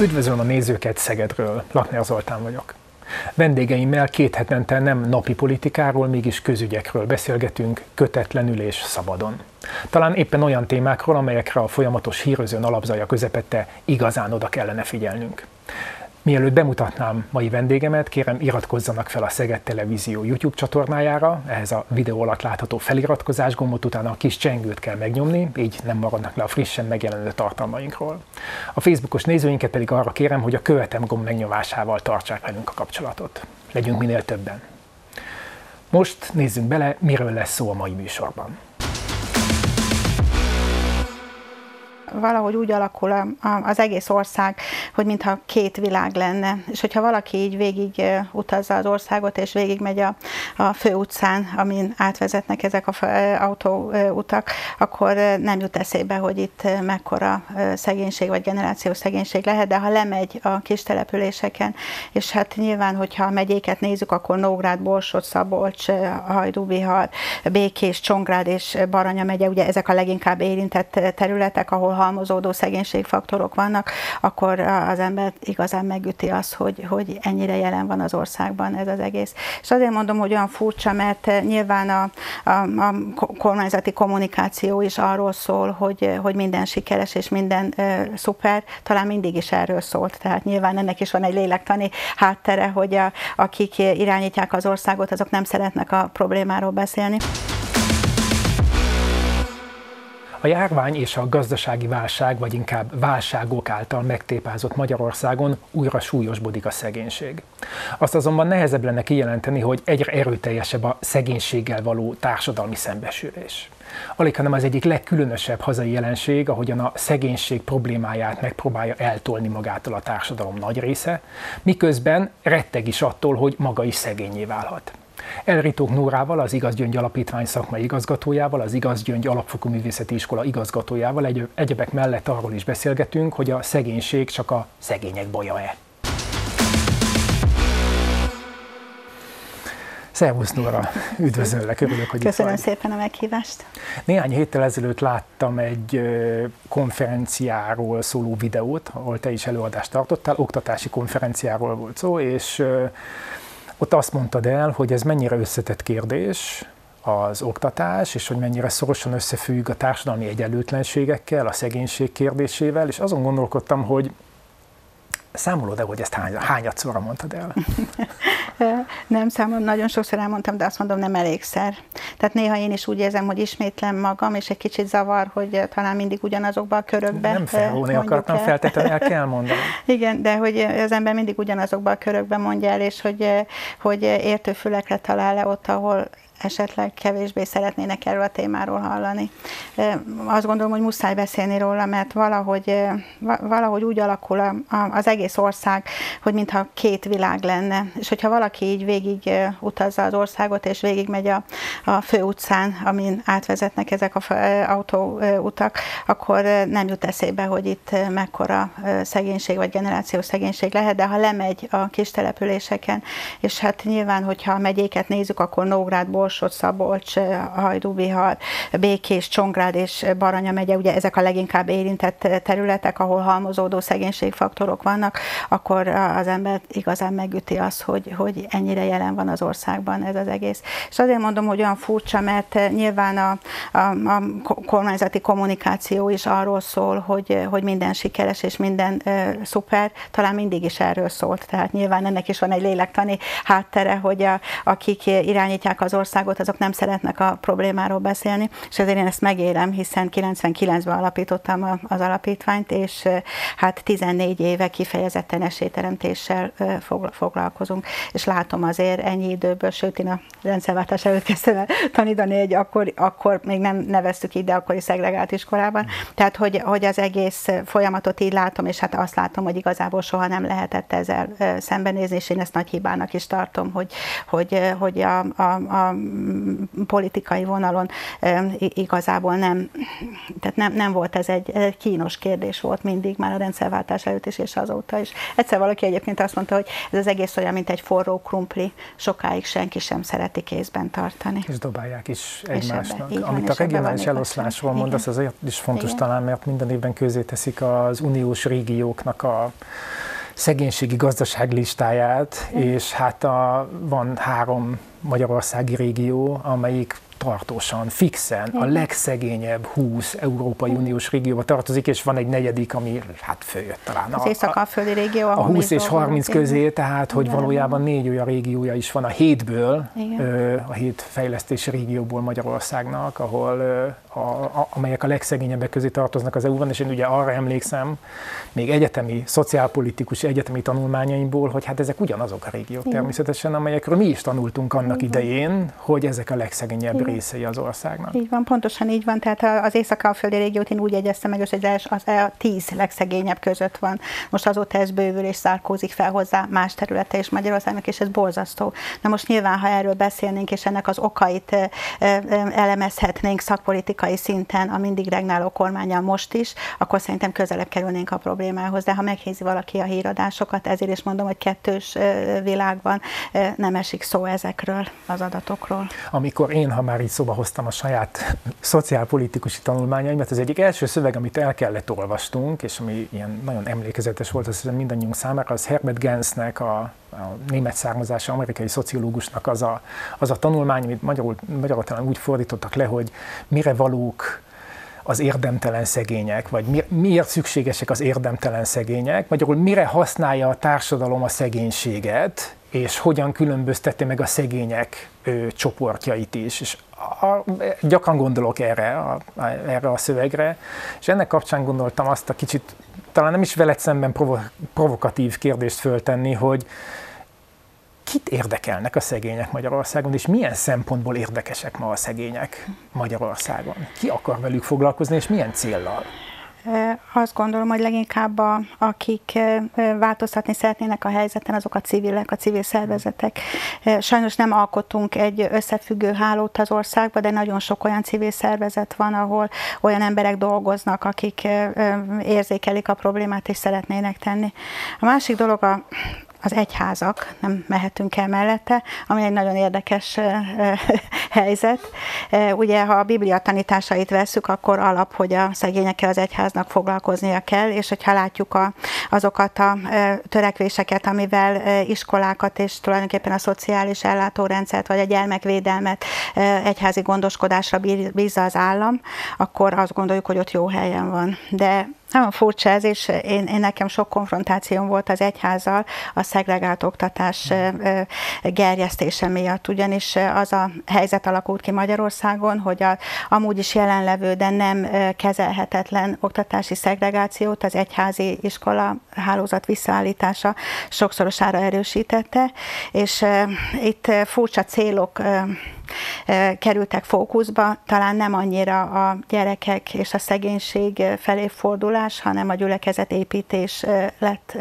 Üdvözlöm a nézőket Szegedről, Lakner Zoltán vagyok. Vendégeimmel két hetente nem napi politikáról, mégis közügyekről beszélgetünk, kötetlenül és szabadon. Talán éppen olyan témákról, amelyekre a folyamatos hírözőn alapzaja közepette igazán oda kellene figyelnünk. Mielőtt bemutatnám mai vendégemet, kérem iratkozzanak fel a Szeged Televízió YouTube csatornájára, ehhez a videó alatt látható feliratkozás gombot utána a kis csengőt kell megnyomni, így nem maradnak le a frissen megjelenő tartalmainkról. A Facebookos nézőinket pedig arra kérem, hogy a követem gomb megnyomásával tartsák velünk a kapcsolatot. Legyünk minél többen. Most nézzünk bele, miről lesz szó a mai műsorban. Valahogy úgy alakul a, a, az egész ország, hogy mintha két világ lenne. És hogyha valaki így végig utazza az országot, és végig megy a, a főutcán, amin átvezetnek ezek a autóutak, akkor nem jut eszébe, hogy itt mekkora szegénység vagy generációs szegénység lehet, de ha lemegy a kis településeken, és hát nyilván, hogyha a megyéket nézzük, akkor Nógrád, Borsod, Szabolcs, Hajdúbihar, Békés, Csongrád és Baranya megye, ugye ezek a leginkább érintett területek, ahol halmozódó szegénységfaktorok vannak, akkor az ember igazán megüti azt, hogy, hogy ennyire jelen van az országban ez az egész. És azért mondom, hogy olyan furcsa, mert nyilván a, a, a kormányzati kommunikáció is arról szól, hogy, hogy minden sikeres és minden uh, szuper, talán mindig is erről szólt. Tehát nyilván ennek is van egy lélektani háttere, hogy a, akik irányítják az országot, azok nem szeretnek a problémáról beszélni. A járvány és a gazdasági válság, vagy inkább válságok által megtépázott Magyarországon újra súlyosbodik a szegénység. Azt azonban nehezebb lenne kijelenteni, hogy egyre erőteljesebb a szegénységgel való társadalmi szembesülés. Alig, hanem az egyik legkülönösebb hazai jelenség, ahogyan a szegénység problémáját megpróbálja eltolni magától a társadalom nagy része, miközben retteg is attól, hogy maga is szegényé válhat. Elritók Nórával, az Igaz Gyöngy Alapítvány szakmai igazgatójával, az Igaz Gyöngy Alapfokú Művészeti Iskola igazgatójával egy, egyebek mellett arról is beszélgetünk, hogy a szegénység csak a szegények baja-e. Szervusz Nóra, üdvözöllek, örülök, hogy Köszönöm itt vagy. szépen a meghívást. Néhány héttel ezelőtt láttam egy konferenciáról szóló videót, ahol te is előadást tartottál, oktatási konferenciáról volt szó, és ott azt mondtad el, hogy ez mennyire összetett kérdés, az oktatás, és hogy mennyire szorosan összefügg a társadalmi egyenlőtlenségekkel, a szegénység kérdésével, és azon gondolkodtam, hogy Számolod-e, hogy ezt hány, hányadszorra mondtad el? nem számolom, nagyon sokszor elmondtam, de azt mondom, nem elégszer. Tehát néha én is úgy érzem, hogy ismétlem magam, és egy kicsit zavar, hogy talán mindig ugyanazokba a körökbe Nem felhúni akartam, el. feltétlenül el kell mondani. Igen, de hogy az ember mindig ugyanazokba a körökbe mondja el, és hogy, hogy értőfülekre talál-e ott, ahol esetleg kevésbé szeretnének erről a témáról hallani. Azt gondolom, hogy muszáj beszélni róla, mert valahogy, valahogy úgy alakul az egész ország, hogy mintha két világ lenne. És hogyha valaki így végig utazza az országot, és végig megy a, a főutcán, amin átvezetnek ezek a autóutak, akkor nem jut eszébe, hogy itt mekkora szegénység vagy generációs szegénység lehet, de ha lemegy a kis településeken, és hát nyilván, hogyha a megyéket nézzük, akkor Nógrádból Borsod, Szabolcs, Hajdúbihar, Békés, Csongrád és Baranya megye, ugye ezek a leginkább érintett területek, ahol halmozódó szegénységfaktorok vannak, akkor az ember igazán megüti azt, hogy, hogy ennyire jelen van az országban ez az egész. És azért mondom, hogy olyan furcsa, mert nyilván a, a, a kormányzati kommunikáció is arról szól, hogy, hogy minden sikeres és minden uh, szuper, talán mindig is erről szólt. Tehát nyilván ennek is van egy lélektani háttere, hogy a, akik irányítják az országot, azok nem szeretnek a problémáról beszélni, és ezért én ezt megélem, hiszen 99-ben alapítottam az alapítványt, és hát 14 éve kifejezetten esélyteremtéssel foglalkozunk, és látom azért ennyi időből, sőt én a rendszerváltás előtt kezdtem el tanítani egy akkor, akkor még nem neveztük így, de akkori szegregált iskolában. Tehát, hogy, hogy az egész folyamatot így látom, és hát azt látom, hogy igazából soha nem lehetett ezzel szembenézni, és én ezt nagy hibának is tartom, hogy, hogy, hogy a, a, a politikai vonalon igazából nem, tehát nem, nem volt ez egy, egy kínos kérdés volt mindig, már a rendszerváltás előtt is és azóta is. Egyszer valaki egyébként azt mondta, hogy ez az egész olyan, mint egy forró krumpli, sokáig senki sem szereti kézben tartani. És dobálják is egymásnak. Ebbe, Amit a regionális eloszlásról mondasz, az azért is fontos igen. talán, mert minden évben közé teszik az uniós régióknak a szegénységi gazdaság listáját, és hát a, van három magyarországi régió, amelyik tartósan, fixen a legszegényebb 20 Európai Uniós régióba tartozik, és van egy negyedik, ami hát följött talán. Az észak-alföldi régió, A 20 és 30 közé, tehát hogy valójában négy olyan régiója is van a hétből, a hét fejlesztési régióból Magyarországnak, ahol a, a, amelyek a legszegényebbek közé tartoznak az EU-ban, és én ugye arra emlékszem, még egyetemi, szociálpolitikus egyetemi tanulmányaimból, hogy hát ezek ugyanazok a régiók természetesen, amelyekről mi is tanultunk annak Igen. idején, hogy ezek a legszegényebb. Részei az országnak. Így van, pontosan így van. Tehát az észak-alföldi régiót én úgy jegyeztem meg, hogy az, az a tíz legszegényebb között van. Most azóta ez bővül és szárkózik fel hozzá más területe is Magyarországnak, és ez borzasztó. Na most nyilván, ha erről beszélnénk, és ennek az okait elemezhetnénk szakpolitikai szinten a mindig regnáló kormányal most is, akkor szerintem közelebb kerülnénk a problémához. De ha meghézi valaki a híradásokat, ezért is mondom, hogy kettős világban nem esik szó ezekről az adatokról. Amikor én, ha már így szóba hoztam a saját szociálpolitikusi tanulmányaimat, az egyik első szöveg, amit el kellett olvastunk, és ami ilyen nagyon emlékezetes volt, az mindannyiunk számára, az Herbert Gensnek a, a német származású amerikai szociológusnak az a, az a tanulmány, amit magyarul, magyarul talán úgy fordítottak le, hogy mire valók az érdemtelen szegények, vagy mi, miért szükségesek az érdemtelen szegények, magyarul mire használja a társadalom a szegénységet, és hogyan különbözteti meg a szegények ö, csoportjait is. És a, gyakran gondolok erre a, a, erre a szövegre, és ennek kapcsán gondoltam azt a kicsit, talán nem is veled szemben provo, provokatív kérdést föltenni, hogy kit érdekelnek a szegények Magyarországon, és milyen szempontból érdekesek ma a szegények Magyarországon? Ki akar velük foglalkozni, és milyen céllal? Azt gondolom, hogy leginkább a, akik változtatni szeretnének a helyzeten, azok a civilek, a civil szervezetek. Sajnos nem alkotunk egy összefüggő hálót az országban, de nagyon sok olyan civil szervezet van, ahol olyan emberek dolgoznak, akik érzékelik a problémát és szeretnének tenni. A másik dolog a, az egyházak, nem mehetünk el mellette, ami egy nagyon érdekes helyzet. Ugye, ha a Biblia tanításait veszük, akkor alap, hogy a szegényekkel az egyháznak foglalkoznia kell, és hogyha látjuk a, azokat a törekvéseket, amivel iskolákat és tulajdonképpen a szociális ellátórendszert, vagy a gyermekvédelmet egyházi gondoskodásra bízza az állam, akkor azt gondoljuk, hogy ott jó helyen van. De nagyon furcsa ez, és én, én nekem sok konfrontációm volt az egyházzal a szegregált oktatás gerjesztése miatt, ugyanis az a helyzet alakult ki Magyarországon, hogy a amúgy is jelenlevő, de nem kezelhetetlen oktatási szegregációt az egyházi iskola hálózat visszaállítása sokszorosára erősítette, és itt furcsa célok kerültek fókuszba, talán nem annyira a gyerekek és a szegénység felé fordulás, hanem a gyülekezetépítés lett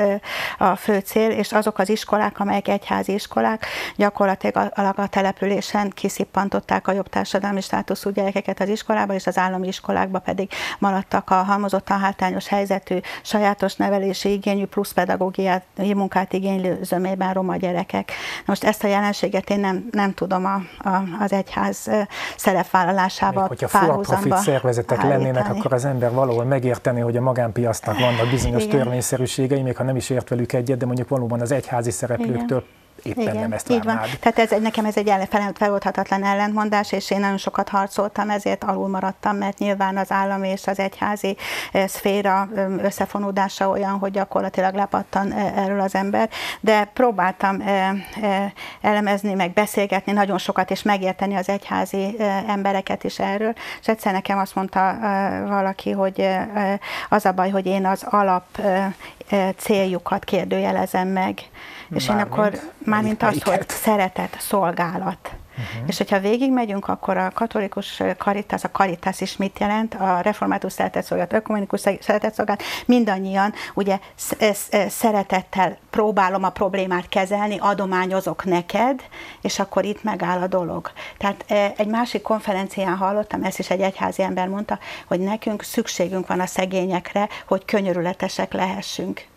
a fő cél, és azok az iskolák, amelyek egyházi iskolák, gyakorlatilag a településen kiszippantották a jobb társadalmi státuszú gyerekeket az iskolába, és az állami iskolákba pedig maradtak a halmozottan hátrányos helyzetű, sajátos nevelési igényű plusz pedagógiát, munkát igénylő zömében roma gyerekek. Most ezt a jelenséget én nem, nem tudom a, a, az egyház szerepvállalásával Még hogyha for-profit szervezetek állítani. lennének, akkor az ember valahol megérteni, hogy a magánpiasznak vannak bizonyos Igen. törvényszerűségei, még ha nem is ért velük egyet, de mondjuk valóban az egyházi szereplőktől Igen éppen Igen, nem ezt van. Tehát ez, nekem ez egy feloldhatatlan ellentmondás, és én nagyon sokat harcoltam, ezért alul maradtam, mert nyilván az állami és az egyházi eh, szféra összefonódása olyan, hogy gyakorlatilag lepattan eh, erről az ember, de próbáltam eh, elemezni, meg beszélgetni nagyon sokat, és megérteni az egyházi embereket is erről, és egyszer nekem azt mondta valaki, hogy az a baj, hogy én az alap céljukat kérdőjelezem meg, és én akkor, mármint az, hogy szeretet, szolgálat. Uh-huh. És hogyha végigmegyünk, akkor a katolikus karitas, a karitas is mit jelent, a református szeretetszolgálat, ökumenikus szeretetszolgálat, mindannyian ugye szeretettel próbálom a problémát kezelni, adományozok neked, és akkor itt megáll a dolog. Tehát egy másik konferencián hallottam, ezt is egy egyházi ember mondta, hogy nekünk szükségünk van a szegényekre, hogy könyörületesek lehessünk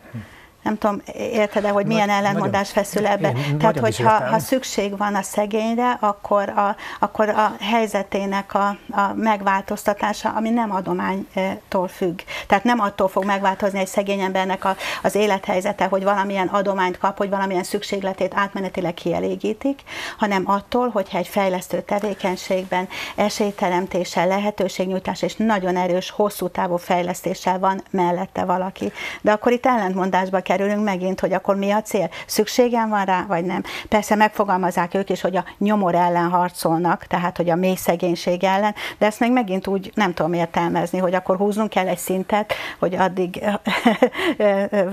nem tudom, érted-e, hogy milyen Nagy, ellentmondás feszül ebbe? Én Tehát, hogyha ha szükség van a szegényre, akkor a, akkor a helyzetének a, a megváltoztatása, ami nem adománytól függ. Tehát nem attól fog megváltozni egy szegény embernek a, az élethelyzete, hogy valamilyen adományt kap, hogy valamilyen szükségletét átmenetileg kielégítik, hanem attól, hogyha egy fejlesztő tevékenységben esélyteremtéssel, lehetőségnyújtás és nagyon erős, hosszú távú fejlesztéssel van mellette valaki. De akkor itt ellentmondásba kell kerülünk megint, hogy akkor mi a cél? Szükségem van rá, vagy nem? Persze megfogalmazzák ők is, hogy a nyomor ellen harcolnak, tehát hogy a mély szegénység ellen, de ezt még megint úgy nem tudom értelmezni, hogy akkor húznunk kell egy szintet, hogy addig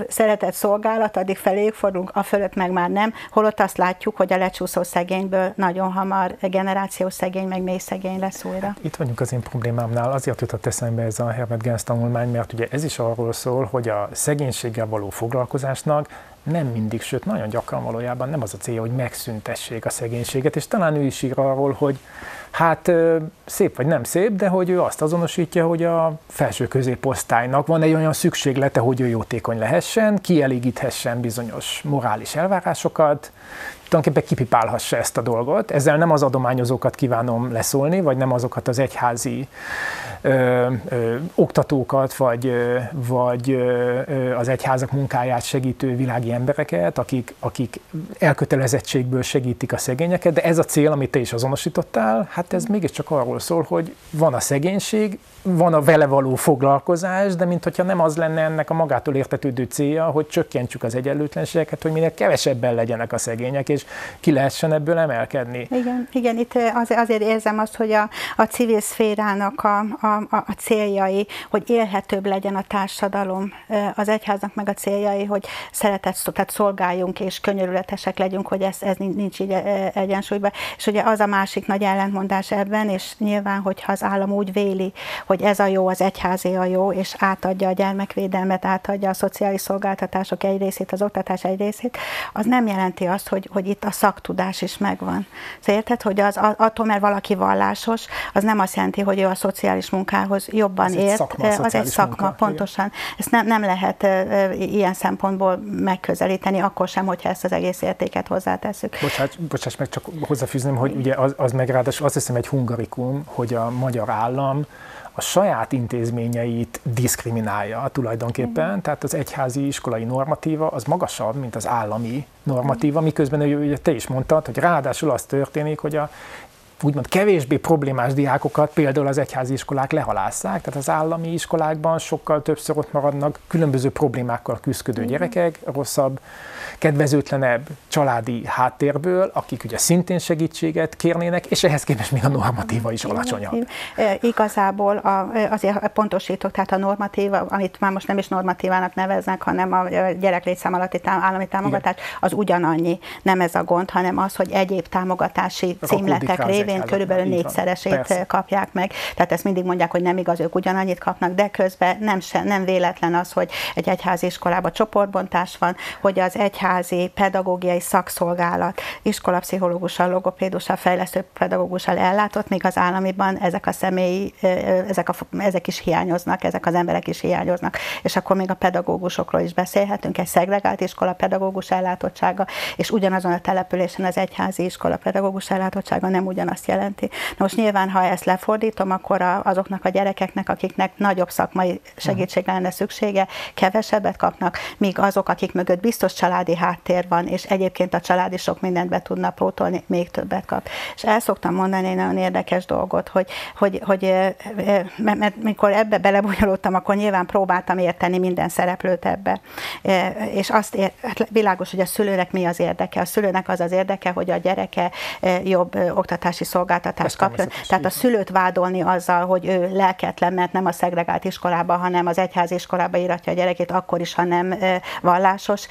szeretett szolgálat, addig feléjük fordulunk, a fölött meg már nem, holott azt látjuk, hogy a lecsúszó szegényből nagyon hamar generációs szegény, meg mély szegény lesz újra. Itt vagyunk az én problémámnál, azért jutott eszembe ez a Herbert Gens tanulmány, mert ugye ez is arról szól, hogy a szegénységgel való foglalkozás foglalkozásnak nem mindig, sőt nagyon gyakran valójában nem az a célja, hogy megszüntessék a szegénységet, és talán ő is ír arról, hogy hát szép vagy nem szép, de hogy ő azt azonosítja, hogy a felső középosztálynak van egy olyan szükséglete, hogy ő jótékony lehessen, kielégíthessen bizonyos morális elvárásokat, tulajdonképpen kipipálhassa ezt a dolgot. Ezzel nem az adományozókat kívánom leszólni, vagy nem azokat az egyházi ö, ö, oktatókat, vagy, ö, vagy ö, az egyházak munkáját segítő világi embereket, akik, akik elkötelezettségből segítik a szegényeket, de ez a cél, amit te is azonosítottál, hát ez mégiscsak arról szól, hogy van a szegénység, van a vele való foglalkozás, de mint hogyha nem az lenne ennek a magától értetődő célja, hogy csökkentsük az egyenlőtlenségeket, hogy minél kevesebben legyenek a szegények, és ki lehessen ebből emelkedni. Igen, igen itt az, azért érzem azt, hogy a, a civil szférának a, a, a céljai, hogy élhetőbb legyen a társadalom, az egyháznak meg a céljai, hogy szeretet, tehát szolgáljunk és könyörületesek legyünk, hogy ez, ez nincs így egyensúlyban. És ugye az a másik nagy ellentmondás ebben, és nyilván, hogyha az állam úgy véli, hogy ez a jó, az egyházé a jó, és átadja a gyermekvédelmet, átadja a szociális szolgáltatások egy részét, az oktatás egy részét, az nem jelenti azt, hogy, hogy itt a szaktudás is megvan. Szóval érted, hogy az, attól, mert valaki vallásos, az nem azt jelenti, hogy ő a szociális munkához jobban ez ért. Egy szakma, az egy szakma, munka. pontosan. Igen. Ezt nem, nem lehet ilyen szempontból megközelíteni, akkor sem, hogyha ezt az egész értéket hozzátesszük. Bocsáss, bocsáss meg, csak hozzáfűzném, hogy ugye az, az meg ráadásul azt hiszem egy hungarikum, hogy a magyar állam a saját intézményeit diszkriminálja tulajdonképpen, mm. tehát az egyházi iskolai normatíva az magasabb, mint az állami normatíva, miközben ugye te is mondtad, hogy ráadásul az történik, hogy a úgymond kevésbé problémás diákokat például az egyházi iskolák lehalásszák, tehát az állami iskolákban sokkal többször ott maradnak különböző problémákkal küzdködő gyerekek, rosszabb kedvezőtlenebb családi háttérből, akik ugye szintén segítséget kérnének, és ehhez képest még a normatíva is alacsonyabb. Igazából a, azért pontosítok, tehát a normatíva, amit már most nem is normatívának neveznek, hanem a gyereklétszám alatti tám, állami támogatás, Igen. az ugyanannyi. Nem ez a gond, hanem az, hogy egyéb támogatási címletek révén körülbelül négyszeresét Persze. kapják meg. Tehát ezt mindig mondják, hogy nem igaz, ők ugyanannyit kapnak, de közben nem, se, nem véletlen az, hogy egy egyházi iskolában csoportbontás van, hogy az egyház egyházi pedagógiai szakszolgálat iskolapszichológussal, logopédussal, fejlesztő pedagógussal ellátott, míg az államiban ezek a személyi, ezek, a, ezek is hiányoznak, ezek az emberek is hiányoznak. És akkor még a pedagógusokról is beszélhetünk, egy szegregált iskola pedagógus ellátottsága, és ugyanazon a településen az egyházi iskola pedagógus ellátottsága nem ugyanazt jelenti. Na most nyilván, ha ezt lefordítom, akkor azoknak a gyerekeknek, akiknek nagyobb szakmai segítségre lenne szüksége, kevesebbet kapnak, míg azok, akik mögött biztos családi háttér van, és egyébként a család is sok mindent be tudna pótolni, még többet kap. És el szoktam mondani egy nagyon érdekes dolgot, hogy, hogy, hogy mert mikor ebbe belebonyolódtam, akkor nyilván próbáltam érteni minden szereplőt ebbe. És azt ér, hát világos, hogy a szülőnek mi az érdeke. A szülőnek az az érdeke, hogy a gyereke jobb oktatási szolgáltatást kapjon. Tehát a szülőt vádolni azzal, hogy ő lelketlen, mert nem a szegregált iskolába, hanem az egyházi iskolába íratja a gyerekét, akkor is, ha nem vallásos,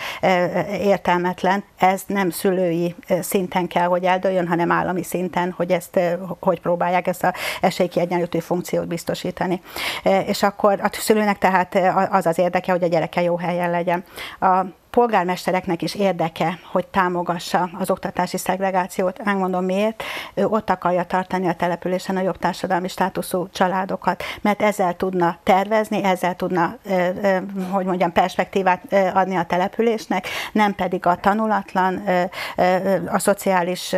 értelmetlen. Ez nem szülői szinten kell, hogy eldőljön, hanem állami szinten, hogy ezt hogy próbálják ezt a esélykiegyenlítő funkciót biztosítani. És akkor a szülőnek tehát az az érdeke, hogy a gyereke jó helyen legyen. A polgármestereknek is érdeke, hogy támogassa az oktatási szegregációt. Megmondom miért. Ő ott akarja tartani a településen a jobb társadalmi státuszú családokat, mert ezzel tudna tervezni, ezzel tudna, hogy mondjam, perspektívát adni a településnek, nem pedig a tanulatlan, a szociális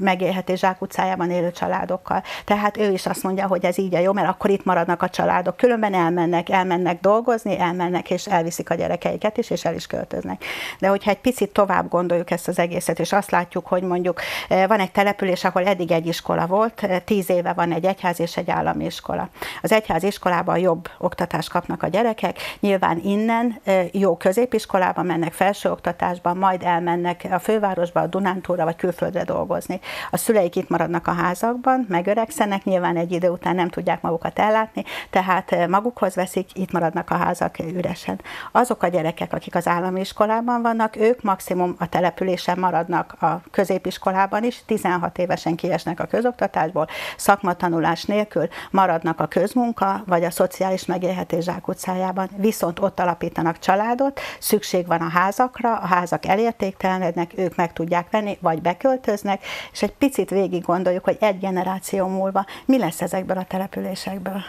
megélhetés zsákutcájában élő családokkal. Tehát ő is azt mondja, hogy ez így a jó, mert akkor itt maradnak a családok. Különben elmennek, elmennek dolgozni, elmennek és elviszik a gyerekeiket is, és el is költöznek léteznek. De hogyha egy picit tovább gondoljuk ezt az egészet, és azt látjuk, hogy mondjuk eh, van egy település, ahol eddig egy iskola volt, eh, tíz éve van egy egyház és egy állami iskola. Az egyház iskolában jobb oktatást kapnak a gyerekek, nyilván innen eh, jó középiskolába mennek, felsőoktatásba, majd elmennek a fővárosba, a Dunántúra vagy külföldre dolgozni. A szüleik itt maradnak a házakban, megöregszenek, nyilván egy idő után nem tudják magukat ellátni, tehát magukhoz veszik, itt maradnak a házak üresen. Azok a gyerekek, akik az állami iskolában vannak, ők maximum a településen maradnak a középiskolában is, 16 évesen kiesnek a közoktatásból, szakmatanulás nélkül maradnak a közmunka vagy a szociális megélhetés zsákutcájában, viszont ott alapítanak családot, szükség van a házakra, a házak elértéktelenednek, ők meg tudják venni, vagy beköltöznek, és egy picit végig gondoljuk, hogy egy generáció múlva mi lesz ezekből a településekből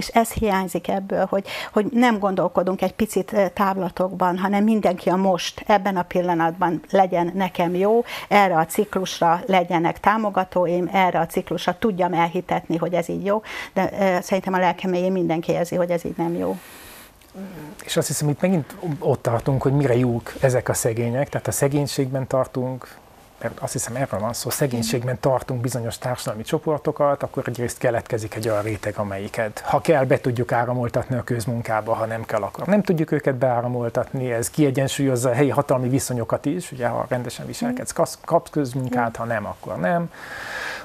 és ez hiányzik ebből, hogy, hogy nem gondolkodunk egy picit távlatokban, hanem mindenki a most, ebben a pillanatban legyen nekem jó, erre a ciklusra legyenek támogatóim, erre a ciklusra tudjam elhitetni, hogy ez így jó, de szerintem a lelkeméjén mindenki érzi, hogy ez így nem jó. És azt hiszem, itt megint ott tartunk, hogy mire jók ezek a szegények, tehát a szegénységben tartunk, mert azt hiszem erről van szó, szegénységben tartunk bizonyos társadalmi csoportokat, akkor egyrészt keletkezik egy olyan réteg, amelyiket, ha kell, be tudjuk áramoltatni a közmunkába, ha nem kell, akkor nem tudjuk őket beáramoltatni, ez kiegyensúlyozza a helyi hatalmi viszonyokat is, ugye ha rendesen viselkedsz, kapsz közmunkát, ha nem, akkor nem.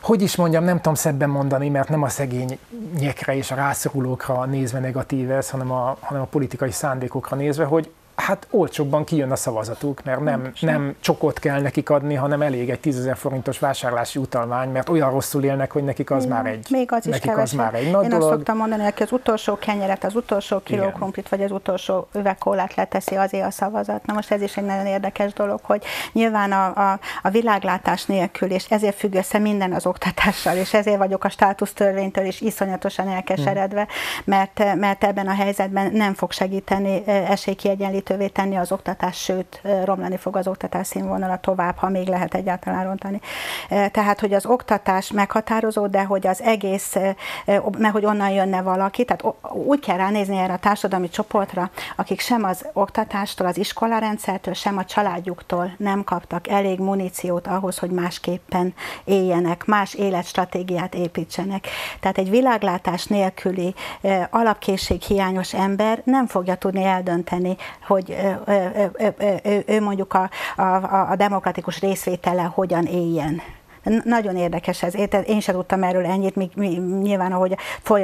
Hogy is mondjam, nem tudom szebben mondani, mert nem a szegényekre és a rászorulókra nézve negatív ez, hanem a, hanem a politikai szándékokra nézve, hogy hát olcsóbban kijön a szavazatuk, mert nem, nem csokot kell nekik adni, hanem elég egy 10 forintos vásárlási utalmány, mert olyan rosszul élnek, hogy nekik az Igen, már egy, még az is nekik az már egy nagy Én dolog. azt szoktam mondani, hogy az utolsó kenyeret, az utolsó kiló krumplit, vagy az utolsó üvegkólát leteszi azért a szavazat. Na most ez is egy nagyon érdekes dolog, hogy nyilván a, a, a világlátás nélkül, és ezért függ össze minden az oktatással, és ezért vagyok a státusztörvénytől is iszonyatosan elkeseredve, hmm. mert, mert ebben a helyzetben nem fog segíteni esélykiegyenlítő lehetővé tenni az oktatás, sőt, romlani fog az oktatás színvonala tovább, ha még lehet egyáltalán rontani. Tehát, hogy az oktatás meghatározó, de hogy az egész, mert hogy onnan jönne valaki, tehát úgy kell ránézni erre a társadalmi csoportra, akik sem az oktatástól, az iskolarendszertől, sem a családjuktól nem kaptak elég muníciót ahhoz, hogy másképpen éljenek, más életstratégiát építsenek. Tehát egy világlátás nélküli, alapkészség hiányos ember nem fogja tudni eldönteni, hogy hogy ő, ő mondjuk a, a, a demokratikus részvétele hogyan éljen. Nagyon érdekes ez. Én sem tudtam erről ennyit, míg, nyilván, ahogy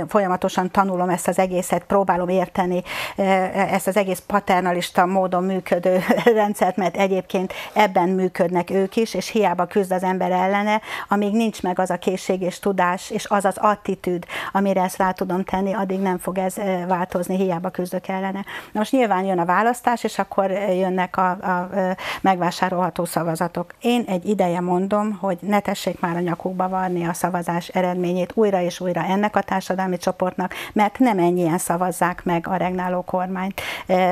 folyamatosan tanulom ezt az egészet, próbálom érteni e, ezt az egész paternalista módon működő rendszert, mert egyébként ebben működnek ők is, és hiába küzd az ember ellene, amíg nincs meg az a készség és tudás, és az az attitűd, amire ezt rá tudom tenni, addig nem fog ez e, változni, hiába küzdök ellene. Na most nyilván jön a választás, és akkor jönnek a, a megvásárolható szavazatok. Én egy ideje mondom, hogy ne tessék már a nyakukba varni a szavazás eredményét újra és újra ennek a társadalmi csoportnak, mert nem ennyien szavazzák meg a regnáló kormányt.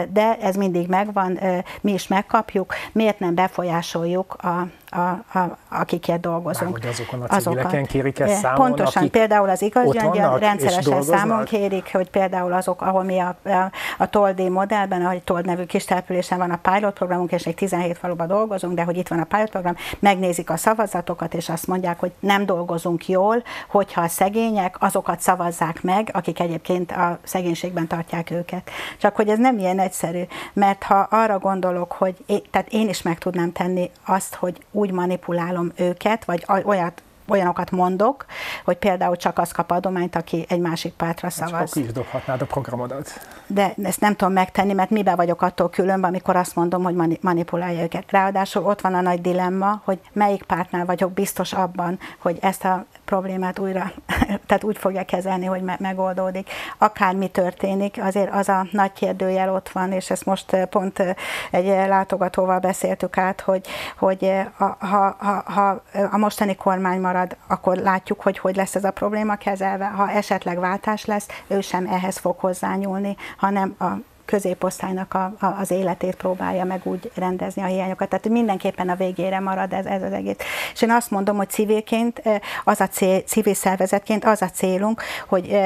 De ez mindig megvan, mi is megkapjuk, miért nem befolyásoljuk a a, a, akikért dolgozunk. Már, hogy azokon a civileken kérik ezt számon, Pontosan, akik például az igazgyöngyön rendszeresen számon kérik, hogy például azok, ahol mi a, a, a Toldi modellben, ahogy Told nevű kis településen van a pilot programunk, és még 17 faluban dolgozunk, de hogy itt van a pilot program, megnézik a szavazatokat, és azt mondják, hogy nem dolgozunk jól, hogyha a szegények azokat szavazzák meg, akik egyébként a szegénységben tartják őket. Csak hogy ez nem ilyen egyszerű, mert ha arra gondolok, hogy én, tehát én is meg tudnám tenni azt, hogy úgy manipulálom őket, vagy olyat olyanokat mondok, hogy például csak az kap adományt, aki egy másik pártra szavaz. Csak dobhatnád a programodat. De ezt nem tudom megtenni, mert miben vagyok attól különben, amikor azt mondom, hogy manipulálja őket. Ráadásul ott van a nagy dilemma, hogy melyik pártnál vagyok biztos abban, hogy ezt a problémát újra, tehát úgy fogja kezelni, hogy me- megoldódik. Akármi történik, azért az a nagy kérdőjel ott van, és ezt most eh, pont eh, egy látogatóval beszéltük át, hogy, hogy eh, ha, ha, ha a mostani kormány marad, akkor látjuk, hogy hogy lesz ez a probléma kezelve. Ha esetleg váltás lesz, ő sem ehhez fog hozzányúlni, hanem a középosztálynak a, a, az életét próbálja meg úgy rendezni a hiányokat. Tehát mindenképpen a végére marad ez, ez az egész. És én azt mondom, hogy civilként, az a cél, civil szervezetként az a célunk, hogy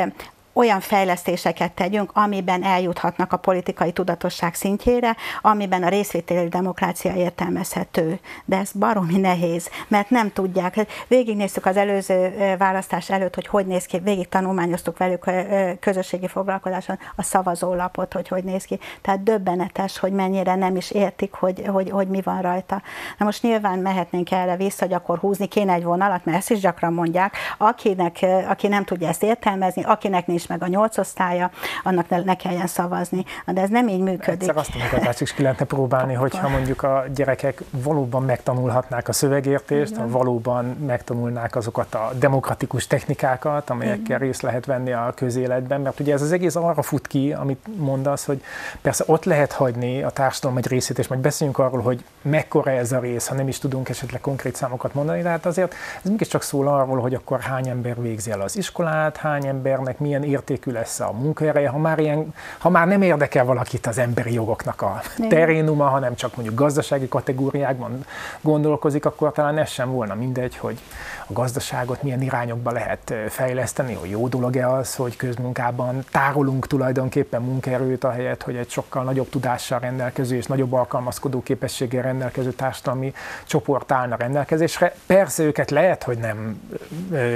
olyan fejlesztéseket tegyünk, amiben eljuthatnak a politikai tudatosság szintjére, amiben a részvételi demokrácia értelmezhető. De ez baromi nehéz, mert nem tudják. Végignéztük az előző választás előtt, hogy hogy néz ki, végig tanulmányoztuk velük közösségi foglalkozáson a szavazólapot, hogy hogy néz ki. Tehát döbbenetes, hogy mennyire nem is értik, hogy, hogy, hogy mi van rajta. Na most nyilván mehetnénk erre vissza, hogy akkor húzni kéne egy vonalat, mert ezt is gyakran mondják, akinek, aki nem tudja ezt értelmezni, akinek nincs nincs meg a nyolc osztálya, annak ne, ne kelljen szavazni. De ez nem így működik. Egyszer azt a mutatást is ki lehetne próbálni, hogyha mondjuk a gyerekek valóban megtanulhatnák a szövegértést, ha valóban megtanulnák azokat a demokratikus technikákat, amelyekkel részt lehet venni a közéletben, mert ugye ez az egész arra fut ki, amit mondasz, hogy persze ott lehet hagyni a társadalom egy részét, és majd beszéljünk arról, hogy mekkora ez a rész, ha nem is tudunk esetleg konkrét számokat mondani, de hát azért ez mégiscsak szól arról, hogy akkor hány ember végzi el az iskolát, hány embernek milyen értékű lesz a munkaereje, ha már, ilyen, ha már nem érdekel valakit az emberi jogoknak a terénuma, hanem csak mondjuk gazdasági kategóriákban gondolkozik, akkor talán ez sem volna mindegy, hogy a gazdaságot milyen irányokba lehet fejleszteni, hogy jó dolog-e az, hogy közmunkában tárolunk tulajdonképpen munkaerőt, ahelyett, hogy egy sokkal nagyobb tudással rendelkező és nagyobb alkalmazkodó képességgel rendelkező társadalmi csoport állna rendelkezésre. Persze őket lehet, hogy nem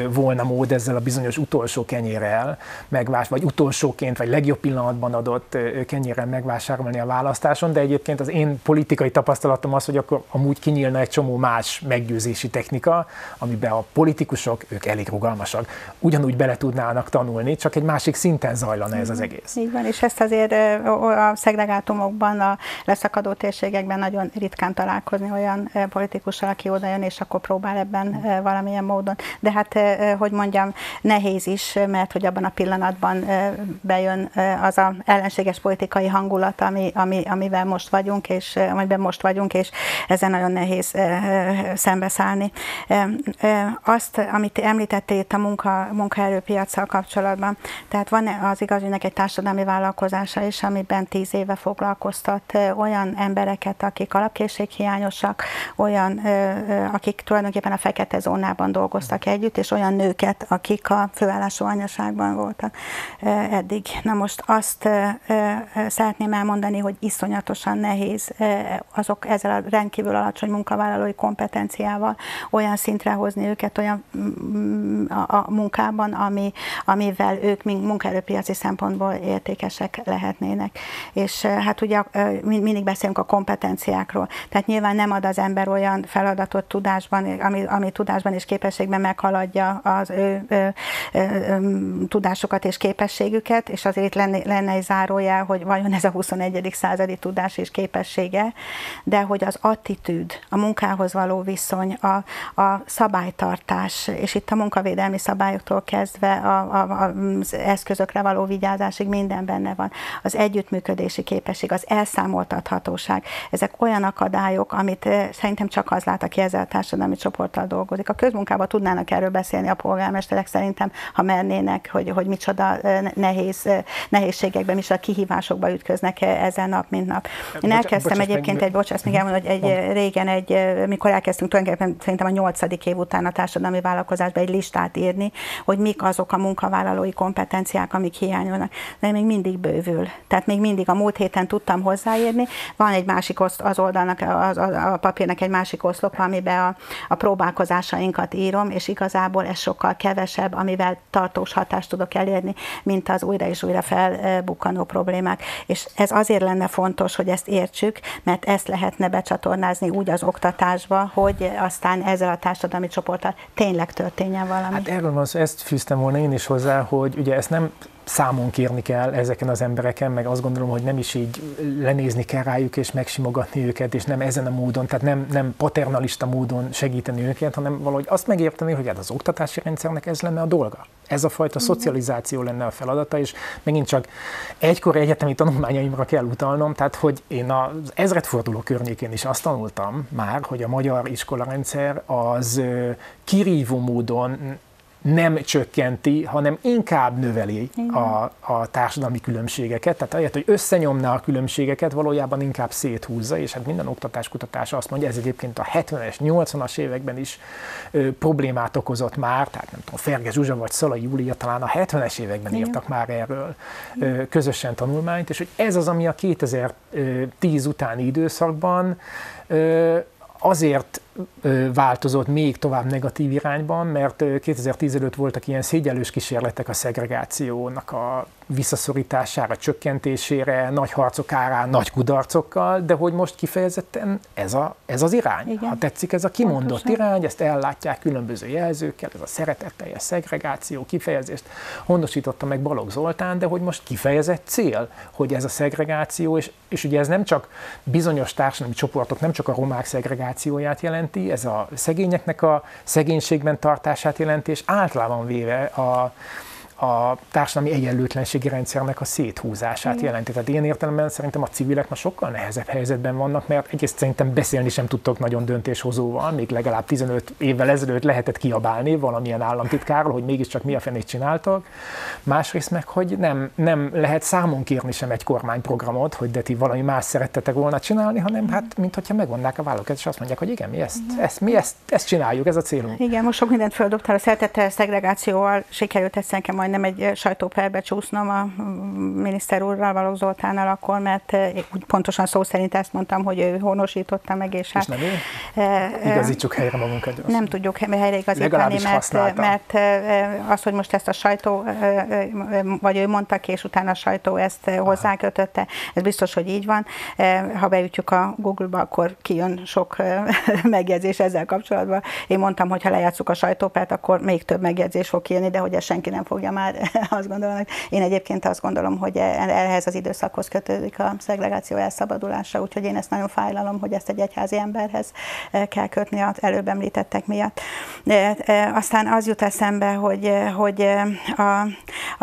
volna mód ezzel a bizonyos utolsó kenyérrel megvás, vagy utolsóként, vagy legjobb pillanatban adott kenyérrel megvásárolni a választáson, de egyébként az én politikai tapasztalatom az, hogy akkor amúgy kinyílna egy csomó más meggyőzési technika, amiben a politikusok, ők elég rugalmasak, ugyanúgy bele tudnának tanulni, csak egy másik szinten zajlana ez az egész. Így van, és ezt azért a szegregátumokban, a leszakadó térségekben nagyon ritkán találkozni olyan politikussal, aki oda jön, és akkor próbál ebben valamilyen módon. De hát, hogy mondjam, nehéz is, mert hogy abban a pillanatban bejön az a ellenséges politikai hangulat, ami, ami, amivel most vagyunk, és amiben most vagyunk, és ezen nagyon nehéz szembeszállni azt, amit említettél itt a munka, munkaerőpiacsal kapcsolatban, tehát van az igazügynek egy társadalmi vállalkozása is, amiben tíz éve foglalkoztat olyan embereket, akik alapkészséghiányosak, olyan, akik tulajdonképpen a fekete zónában dolgoztak együtt, és olyan nőket, akik a főállású anyaságban voltak eddig. Na most azt szeretném elmondani, hogy iszonyatosan nehéz azok ezzel a rendkívül alacsony munkavállalói kompetenciával olyan szintre hozni őket olyan mm, a, a munkában, ami, amivel ők munkaerőpiaci szempontból értékesek lehetnének. És hát ugye mindig beszélünk a kompetenciákról, tehát nyilván nem ad az ember olyan feladatot tudásban, ami, ami tudásban és képességben meghaladja az ő, ő, ő, ő tudásokat és képességüket, és azért lenne, lenne egy zárójel, hogy vajon ez a 21. századi tudás és képessége, de hogy az attitűd, a munkához való viszony, a, a szabálytartás, és itt a munkavédelmi szabályoktól kezdve a, a, az eszközökre való vigyázásig minden benne van. Az együttműködési képesség, az elszámoltathatóság, ezek olyan akadályok, amit eh, szerintem csak az lát, aki ezzel a társadalmi csoporttal dolgozik. A közmunkában tudnának erről beszélni a polgármesterek szerintem, ha mernének, hogy, hogy micsoda eh, nehéz, eh, nehézségekben, micsoda kihívásokba ütköznek ezen nap, mint nap. Én elkezdtem egyébként egy, bocsánat, még elmondom, hogy egy régen, egy, mikor elkezdtünk tulajdonképpen szerintem a nyolcadik év után a társadalmi vállalkozásba egy listát írni, hogy mik azok a munkavállalói kompetenciák, amik hiányolnak. De még mindig bővül. Tehát még mindig a múlt héten tudtam hozzáírni. Van egy másik oszt, az oldalnak, az, a, a papírnak egy másik oszlop, amiben a, a próbálkozásainkat írom, és igazából ez sokkal kevesebb, amivel tartós hatást tudok elérni, mint az újra és újra felbukkanó problémák. És ez azért lenne fontos, hogy ezt értsük, mert ezt lehetne becsatornázni úgy az oktatásba, hogy aztán ezzel a társadalmi által tényleg történjen valami. Hát erről van szó, ezt fűztem volna én is hozzá, hogy ugye ezt nem számon kérni kell ezeken az embereken, meg azt gondolom, hogy nem is így lenézni kell rájuk és megsimogatni őket, és nem ezen a módon, tehát nem, nem paternalista módon segíteni őket, hanem valahogy azt megérteni, hogy hát az oktatási rendszernek ez lenne a dolga. Ez a fajta szocializáció lenne a feladata, és megint csak egykor egyetemi tanulmányaimra kell utalnom, tehát hogy én az ezredforduló környékén is azt tanultam már, hogy a magyar iskolarendszer az kirívó módon nem csökkenti, hanem inkább növeli a, a társadalmi különbségeket. Tehát ahelyett, hogy összenyomná a különbségeket, valójában inkább széthúzza, és hát minden oktatáskutatás azt mondja, ez egyébként a 70-es, 80-as években is ö, problémát okozott már, tehát nem tudom, Ferge Zsuzsa vagy Szalai Júlia talán a 70-es években Igen. írtak már erről ö, közösen tanulmányt, és hogy ez az, ami a 2010 utáni időszakban ö, azért változott még tovább negatív irányban, mert 2010 előtt voltak ilyen szégyelős kísérletek a szegregációnak a visszaszorítására, csökkentésére, nagy harcok árán, nagy kudarcokkal, de hogy most kifejezetten ez, a, ez az irány. Igen. Ha tetszik, ez a kimondott Pontosan. irány, ezt ellátják különböző jelzőkkel, ez a szeretetteljes szegregáció kifejezést honosította meg Balogh Zoltán, de hogy most kifejezett cél, hogy ez a szegregáció, és, és ugye ez nem csak bizonyos társadalmi csoportok, nem csak a romák szegregációját jelenti, ez a szegényeknek a szegénységben tartását jelenti, és általában véve a, a társadalmi egyenlőtlenségi rendszernek a széthúzását Igen. jelenti. Tehát ilyen értelemben szerintem a civilek ma sokkal nehezebb helyzetben vannak, mert egyrészt szerintem beszélni sem tudtok nagyon döntéshozóval, még legalább 15 évvel ezelőtt lehetett kiabálni valamilyen államtitkárról, hogy mégiscsak mi a fenét csináltak. Másrészt meg, hogy nem, nem lehet számon kérni sem egy kormányprogramot, hogy de ti valami más szerettetek volna csinálni, hanem hát, mint hogyha megvonnák a vállókat, és azt mondják, hogy igen, mi ezt, ezt, mi ezt, ezt csináljuk, ez a célunk. Igen, most sok mindent földobtál a szeretettel, szegregációval, sikerült ezt nekem majdnem egy sajtóperbe csúsznom a miniszter úrral, Való Zoltánnal akkor, mert úgy pontosan szó szerint ezt mondtam, hogy ő honosította meg, és hát... És nem ő? Igazítsuk helyre magunkat. Nem tudjuk helyre igazítani, mert, mert az, hogy most ezt a sajtó, vagy ő mondta ki, és utána a sajtó ezt hozzákötötte, ez biztos, hogy így van. Ha beütjük a Google-ba, akkor kijön sok megjegyzés ezzel kapcsolatban. Én mondtam, hogy ha lejátszuk a sajtópert, akkor még több megjegyzés fog kijönni, de hogy ezt senki nem fogja már azt gondolom, én egyébként azt gondolom, hogy ehhez az időszakhoz kötődik a szegregáció elszabadulása, úgyhogy én ezt nagyon fájlalom, hogy ezt egy egyházi emberhez eh, kell kötni az előbb említettek miatt. Aztán az jut eszembe, hogy, hogy a,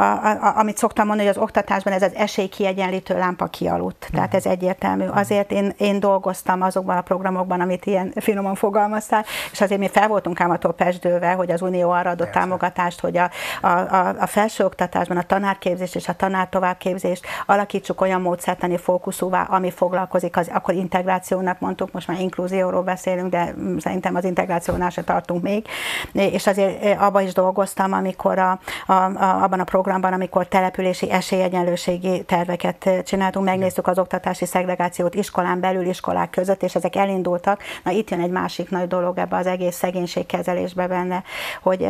a, a, amit szoktam mondani, hogy az oktatásban ez az esélykiegyenlítő lámpa kialudt. Tehát ez egyértelmű. Azért én, én dolgoztam azokban a programokban, amit ilyen finoman fogalmaztál, és azért mi fel voltunk ám attól pesdőve, hogy az Unió arra adott támogatást, hogy a, a, a, a felsőoktatásban a tanárképzést és a tanár továbbképzést alakítsuk olyan módszertani fókuszúvá, ami foglalkozik, az, akkor integrációnak mondtuk, most már inkluzióról beszélünk, de szerintem az integrációnál se tartunk még, és azért abban is dolgoztam, amikor a, a, a, abban a programban, amikor települési esélyegyenlőségi terveket csináltunk, megnéztük az oktatási szegregációt iskolán belül, iskolák között, és ezek elindultak. Na itt jön egy másik nagy dolog ebbe az egész szegénységkezelésbe benne, hogy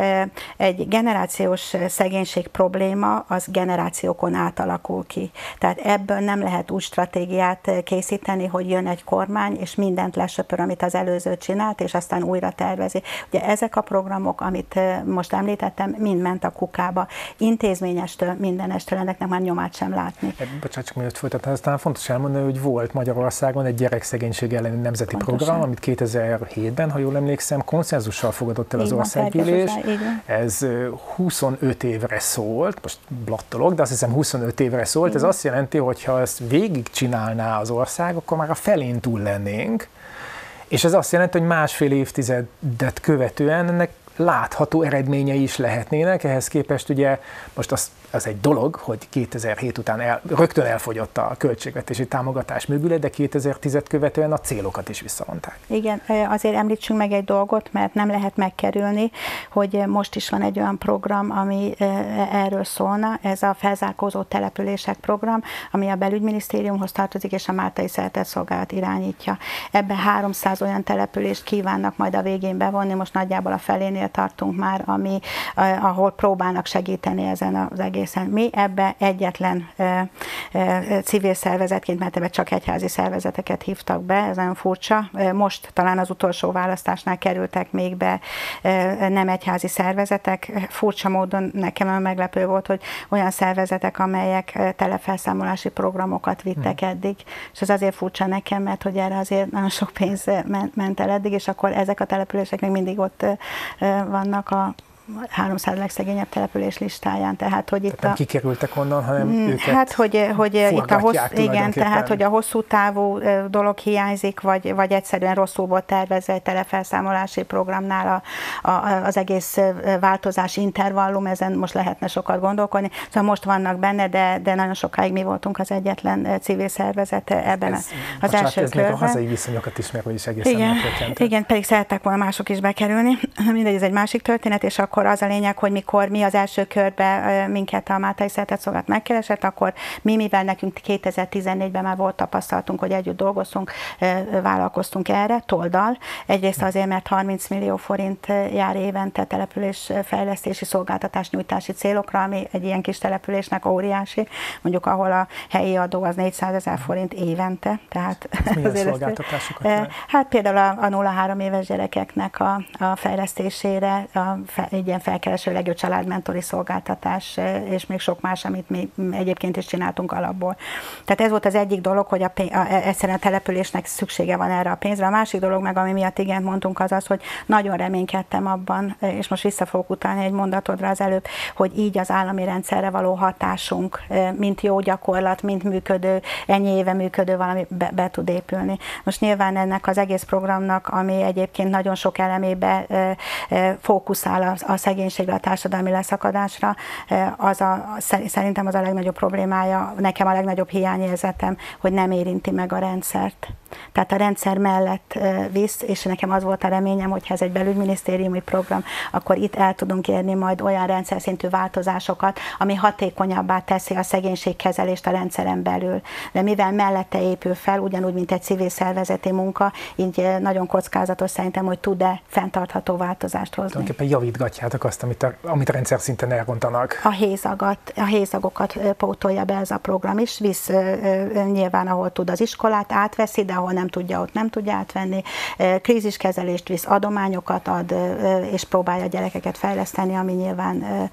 egy generációs szegénység probléma az generációkon átalakul ki. Tehát ebből nem lehet úgy stratégiát készíteni, hogy jön egy kormány, és mindent lesöpör, amit az előző csinált, és aztán újra tervezi. Ugye ezek a programok, amit most említettem, mind ment a kukába. Intézményestől, mindenestől ennek már nyomát sem látni. E, bocsánat, csak mielőtt folytatni, aztán fontos elmondani, hogy volt Magyarországon egy gyerekszegénység elleni nemzeti Pontosan. program, amit 2007-ben, ha jól emlékszem, konszenzussal fogadott el az országgyűlés. Ez 25 évre szólt, most blattolok, de azt hiszem 25 évre szólt, Igen. ez azt jelenti, hogy ha ezt végigcsinálná az ország, akkor már a felén túl lennénk, és ez azt jelenti, hogy másfél évtizedet követően ennek látható eredményei is lehetnének, ehhez képest ugye most azt az egy dolog, hogy 2007 után el, rögtön elfogyott a költségvetési támogatás mögüle, de 2010-et követően a célokat is visszavonták. Igen, azért említsünk meg egy dolgot, mert nem lehet megkerülni, hogy most is van egy olyan program, ami erről szólna, ez a felzárkózó települések program, ami a belügyminisztériumhoz tartozik, és a Máltai Szeretett Szolgálat irányítja. Ebben 300 olyan települést kívánnak majd a végén bevonni, most nagyjából a felénél tartunk már, ami, ahol próbálnak segíteni ezen az egész egészen. Mi ebbe egyetlen civil szervezetként, mert ebbe csak egyházi szervezeteket hívtak be, ez nagyon furcsa. Most talán az utolsó választásnál kerültek még be nem egyházi szervezetek. Furcsa módon nekem meglepő volt, hogy olyan szervezetek, amelyek telefelszámolási programokat vittek hmm. eddig, és ez azért furcsa nekem, mert hogy erre azért nagyon sok pénz ment el eddig, és akkor ezek a települések még mindig ott vannak a 300 legszegényebb település listáján, tehát hogy itt tehát nem a... kikerültek onnan, hanem mm, őket Hát, hogy, hogy itt a hossz, igen, tehát hogy a hosszú távú dolog hiányzik, vagy, vagy egyszerűen rosszul volt tervezve egy telefelszámolási programnál a, a, az egész változás intervallum, ezen most lehetne sokat gondolkodni. Szóval most vannak benne, de, de nagyon sokáig mi voltunk az egyetlen civil szervezet ebben ez, az első ez körben. a hazai viszonyokat is, mert is egészen igen, igen, pedig szerettek volna mások is bekerülni. Mindegy, ez egy másik történet, és akkor akkor az a lényeg, hogy mikor mi az első körbe minket a Mátai Szeretett Szolgálat megkeresett, akkor mi, mivel nekünk 2014-ben már volt tapasztalatunk, hogy együtt dolgoztunk, vállalkoztunk erre, toldal. Egyrészt azért, mert 30 millió forint jár évente település fejlesztési szolgáltatás nyújtási célokra, ami egy ilyen kis településnek óriási, mondjuk ahol a helyi adó az 400 ezer forint évente. Tehát milyen szolgáltatásokat? Ezt, hát például a, a 0-3 éves gyerekeknek a, a fejlesztésére, a, egy egy ilyen felkereső legjobb családmentori szolgáltatás, és még sok más, amit mi egyébként is csináltunk alapból. Tehát ez volt az egyik dolog, hogy a, a, egyszerűen a településnek szüksége van erre a pénzre. A másik dolog meg, ami miatt igen mondtunk, az az, hogy nagyon reménykedtem abban, és most vissza fogok utalni egy mondatodra az előbb, hogy így az állami rendszerre való hatásunk, mint jó gyakorlat, mint működő, ennyi éve működő valami be, be tud épülni. Most nyilván ennek az egész programnak, ami egyébként nagyon sok elemébe fókuszál a, a szegénységre, a társadalmi leszakadásra, az a, szerintem az a legnagyobb problémája, nekem a legnagyobb hiányérzetem, hogy nem érinti meg a rendszert. Tehát a rendszer mellett visz, és nekem az volt a reményem, hogy ez egy belügyminisztériumi program, akkor itt el tudunk érni majd olyan rendszer szintű változásokat, ami hatékonyabbá teszi a szegénységkezelést a rendszeren belül. De mivel mellette épül fel, ugyanúgy, mint egy civil szervezeti munka, így nagyon kockázatos szerintem, hogy tud-e fenntartható változást hozni. Tulajdonképpen javítgatjátok azt, amit a, amit a rendszer szinten elrontanak. A hézagat, a hézagokat pótolja be ez a program is, visz nyilván, ahol tud az iskolát, átveszi, de ahol nem tudja, ott nem tudja átvenni. Kríziskezelést visz, adományokat ad, és próbálja a gyerekeket fejleszteni, ami nyilván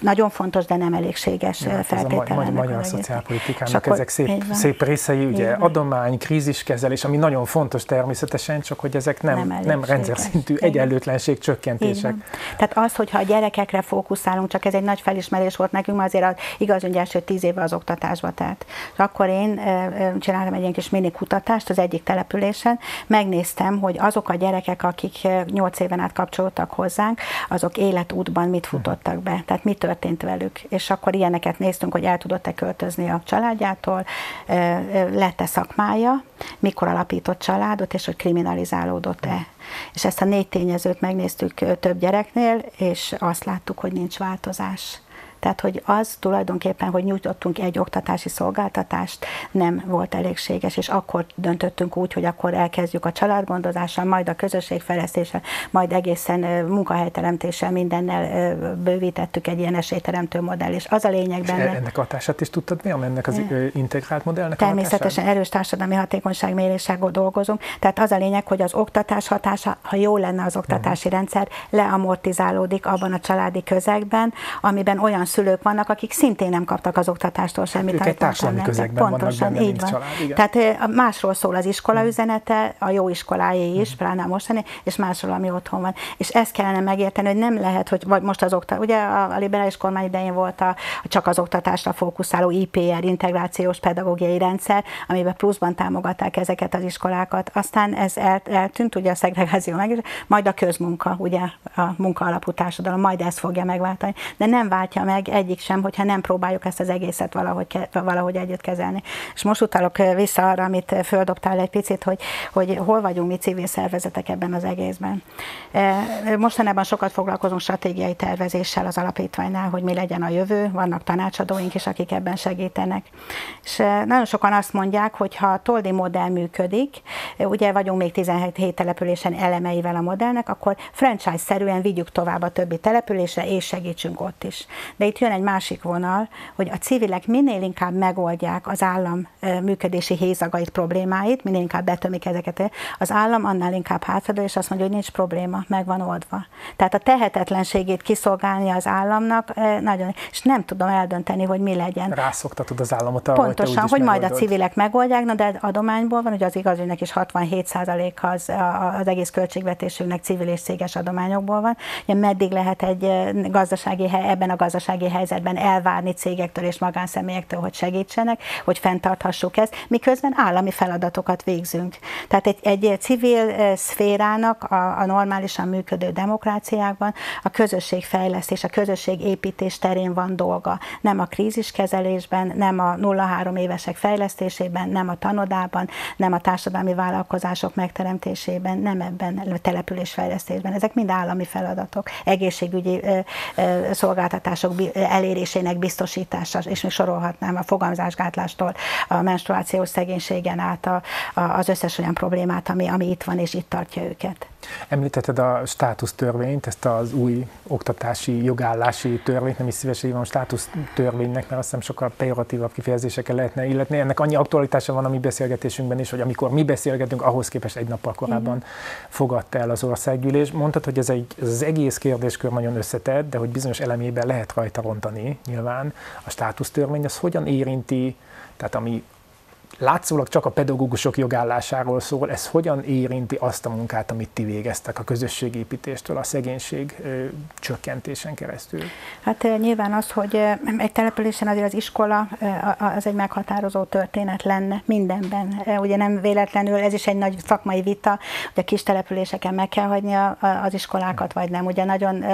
nagyon fontos, de nem elégséges ja, feltétel. Ez a magyar szociálpolitikának akkor, ezek szép, szép részei, ugye adomány, kríziskezelés, ami nagyon fontos természetesen, csak hogy ezek nem, nem, nem rendszer szintű egyenlőtlenség csökkentések. Tehát az, hogyha a gyerekekre fókuszálunk, csak ez egy nagy felismerés volt nekünk, mert azért az igaz, hogy első tíz éve az oktatásba telt. Akkor én csináltam egy ilyen kis mini kutatást az egyik településen, megnéztem, hogy azok a gyerekek, akik 8 éven át kapcsolódtak hozzánk, azok életútban mit futottak be, tehát mi történt velük. És akkor ilyeneket néztünk, hogy el tudott-e költözni a családjától, lett-e szakmája, mikor alapított családot, és hogy kriminalizálódott-e. És ezt a négy tényezőt megnéztük több gyereknél, és azt láttuk, hogy nincs változás. Tehát, hogy az tulajdonképpen, hogy nyújtottunk egy oktatási szolgáltatást, nem volt elégséges, és akkor döntöttünk úgy, hogy akkor elkezdjük a családgondozással, majd a közösségfejlesztéssel, majd egészen munkahelyteremtéssel, mindennel bővítettük egy ilyen esélyteremtő modell, és az a lényeg benne. És ennek hatását is tudtad mi, ennek az integrált modellnek Természetesen erős társadalmi hatékonyság mérésekkel dolgozunk, tehát az a lényeg, hogy az oktatás hatása, ha jó lenne az oktatási uh-huh. rendszer, leamortizálódik abban a családi közegben, amiben olyan szülők vannak, akik szintén nem kaptak az oktatástól semmit. Ők egy társadalmi közegben Pontosan, vannak benne, így van. Család, igen. Tehát másról szól az iskola hmm. üzenete, a jó iskoláé is, hmm. pláne mostani, és másról, ami otthon van. És ezt kellene megérteni, hogy nem lehet, hogy vagy most az oktatás, ugye a, a liberális kormány idején volt a, a csak az oktatásra fókuszáló IPR, integrációs pedagógiai rendszer, amiben pluszban támogatták ezeket az iskolákat. Aztán ez el, eltűnt, ugye a szegregáció meg, majd a közmunka, ugye a munka alapú társadalom, majd ezt fogja megváltani. De nem váltja meg meg egyik sem, hogyha nem próbáljuk ezt az egészet valahogy, valahogy együtt kezelni. És most utalok vissza arra, amit földobtál egy picit, hogy, hogy hol vagyunk mi civil szervezetek ebben az egészben. Mostanában sokat foglalkozunk stratégiai tervezéssel az alapítványnál, hogy mi legyen a jövő, vannak tanácsadóink is, akik ebben segítenek. És nagyon sokan azt mondják, hogy ha a Toldi modell működik, ugye vagyunk még 17 településen elemeivel a modellnek, akkor franchise-szerűen vigyük tovább a többi településre, és segítsünk ott is. De itt jön egy másik vonal, hogy a civilek minél inkább megoldják az állam működési hézagait, problémáit, minél inkább betömik ezeket, az állam annál inkább hátradő, és azt mondja, hogy nincs probléma, meg van oldva. Tehát a tehetetlenségét kiszolgálni az államnak nagyon, és nem tudom eldönteni, hogy mi legyen. Rászoktatod az államot arra, Pontosan, hogy, hogy majd a civilek megoldják, na de adományból van, hogy az igazügynek is 67% az, az egész költségvetésünknek civil és céges adományokból van. Ugye meddig lehet egy gazdasági hely, ebben a gazdasági helyzetben elvárni cégektől és magánszemélyektől, hogy segítsenek, hogy fenntarthassuk ezt, miközben állami feladatokat végzünk. Tehát egy, egy civil szférának a, a normálisan működő demokráciákban a közösségfejlesztés, a közösségépítés terén van dolga. Nem a kríziskezelésben, nem a 0-3 évesek fejlesztésében, nem a tanodában, nem a társadalmi vállalkozások megteremtésében, nem ebben a településfejlesztésben. Ezek mind állami feladatok. Egészségügyi ö, ö, szolgáltatások elérésének biztosítása, és még sorolhatnám a fogamzásgátlástól a menstruációs szegénységen át a, a, az összes olyan problémát, ami, ami itt van és itt tartja őket. Említetted a státusztörvényt, ezt az új oktatási jogállási törvényt, nem is szívesen hívom státusztörvénynek, mert azt hiszem sokkal pejoratívabb kifejezésekkel lehetne illetni. Ennek annyi aktualitása van a mi beszélgetésünkben is, hogy amikor mi beszélgetünk, ahhoz képest egy nappal korábban Igen. fogadta el az országgyűlés. Mondtad, hogy ez, egy, ez az egész kérdéskör nagyon összetett, de hogy bizonyos elemében lehet rajta rontani nyilván a státusztörvény, az hogyan érinti, tehát ami látszólag csak a pedagógusok jogállásáról szól, ez hogyan érinti azt a munkát, amit ti végeztek a közösségépítéstől, a szegénység csökkentésen keresztül? Hát nyilván az, hogy egy településen azért az iskola az egy meghatározó történet lenne mindenben. Ugye nem véletlenül, ez is egy nagy szakmai vita, hogy a kis településeken meg kell hagyni az iskolákat, vagy nem. Ugye nagyon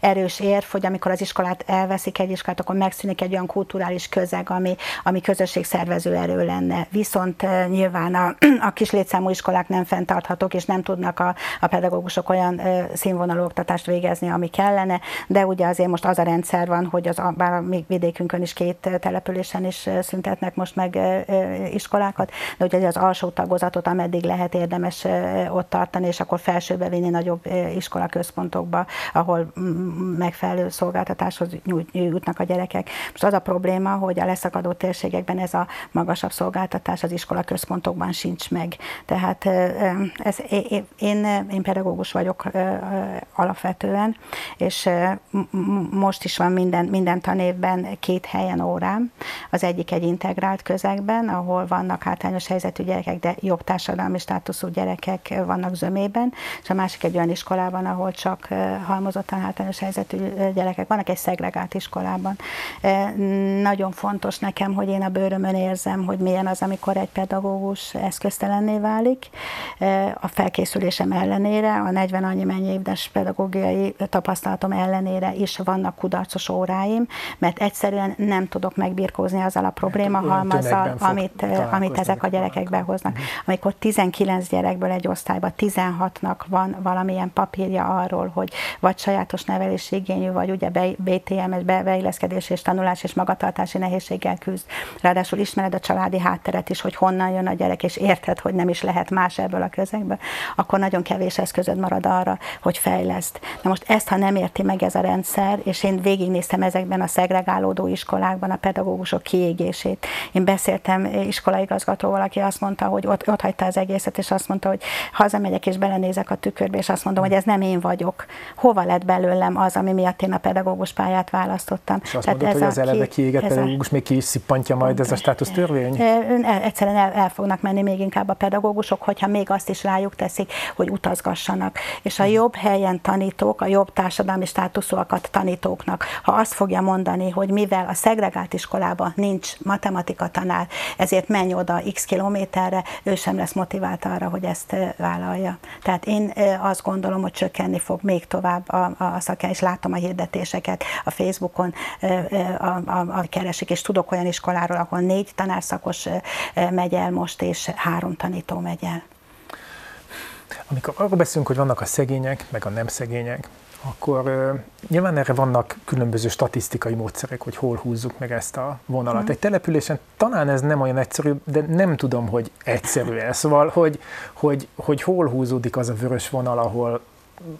erős érv, hogy amikor az iskolát elveszik egy iskolát, akkor megszűnik egy olyan kulturális közeg, ami, ami közösségszervező erő lenne lenne, viszont eh, nyilván a, a kis létszámú iskolák nem fenntarthatók, és nem tudnak a, a pedagógusok olyan eh, színvonalú oktatást végezni, ami kellene, de ugye azért most az a rendszer van, hogy az, bár a mi vidékünkön is két eh, településen is szüntetnek most meg iskolákat, de ugye az alsó tagozatot, ameddig lehet érdemes ott tartani, és akkor felsőbe vinni nagyobb iskolaközpontokba, ahol megfelelő szolgáltatáshoz jutnak a gyerekek. Most az a probléma, hogy a leszakadó térségekben ez a magasabb szolgáltatás az iskola központokban sincs meg. Tehát ez, én, én pedagógus vagyok alapvetően, és most is van minden, minden tanévben két helyen órám. Az egyik egy integrált közegben, ahol vannak hátrányos helyzetű gyerekek, de jobb társadalmi státuszú gyerekek vannak zömében, és a másik egy olyan iskolában, ahol csak halmozottan hátrányos helyzetű gyerekek vannak, egy szegregált iskolában. Nagyon fontos nekem, hogy én a bőrömön érzem, hogy milyen az, amikor egy pedagógus eszköztelenné válik. A felkészülésem ellenére, a 40 annyi mennyi éves pedagógiai tapasztalatom ellenére is vannak kudarcos óráim, mert egyszerűen nem tudok megbirkózni azzal a probléma halmazzal, amit, amit ezek a gyerekek behoznak. Uh-huh. Amikor 19 gyerekből egy osztályban 16-nak van valamilyen papírja arról, hogy vagy sajátos nevelési igényű, vagy ugye BTM-es beilleszkedés és tanulás és magatartási nehézséggel küzd. Ráadásul ismered a családi hátteret is, hogy honnan jön a gyerek, és érted, hogy nem is lehet más ebből a közegből, akkor nagyon kevés eszközöd marad arra, hogy fejleszt. Na most ezt, ha nem érti meg ez a rendszer, és én végignéztem ezekben a szegregálódó iskolákban a pedagógusok kiégését. Én beszéltem iskolaigazgatóval, aki azt mondta, hogy ott, ott hagyta az egészet, és azt mondta, hogy hazamegyek és belenézek a tükörbe, és azt mondom, hogy ez nem én vagyok. Hova lett belőlem az, ami miatt én a pedagógus pályát választottam? És azt Tehát mondod, ez hogy az eleve kiégett pedagógus a... még ki is szippantja majd ez a státusztörvény? El, egyszerűen el, el fognak menni még inkább a pedagógusok, hogyha még azt is rájuk teszik, hogy utazgassanak. És a jobb helyen tanítók, a jobb társadalmi státuszúakat tanítóknak, ha azt fogja mondani, hogy mivel a szegregált iskolában nincs matematika tanár, ezért menj oda x kilométerre, ő sem lesz motivált arra, hogy ezt vállalja. Tehát én azt gondolom, hogy csökkenni fog még tovább a, a szakja, és látom a hirdetéseket a Facebookon, a, a, a keresik, és tudok olyan iskoláról, ahol négy tanárszakos megy el most, és három tanító megy el. Amikor arról beszélünk, hogy vannak a szegények, meg a nem szegények, akkor uh, nyilván erre vannak különböző statisztikai módszerek, hogy hol húzzuk meg ezt a vonalat. Mm. Egy településen talán ez nem olyan egyszerű, de nem tudom, hogy egyszerű ez. Szóval, hogy, hogy, hogy hol húzódik az a vörös vonal, ahol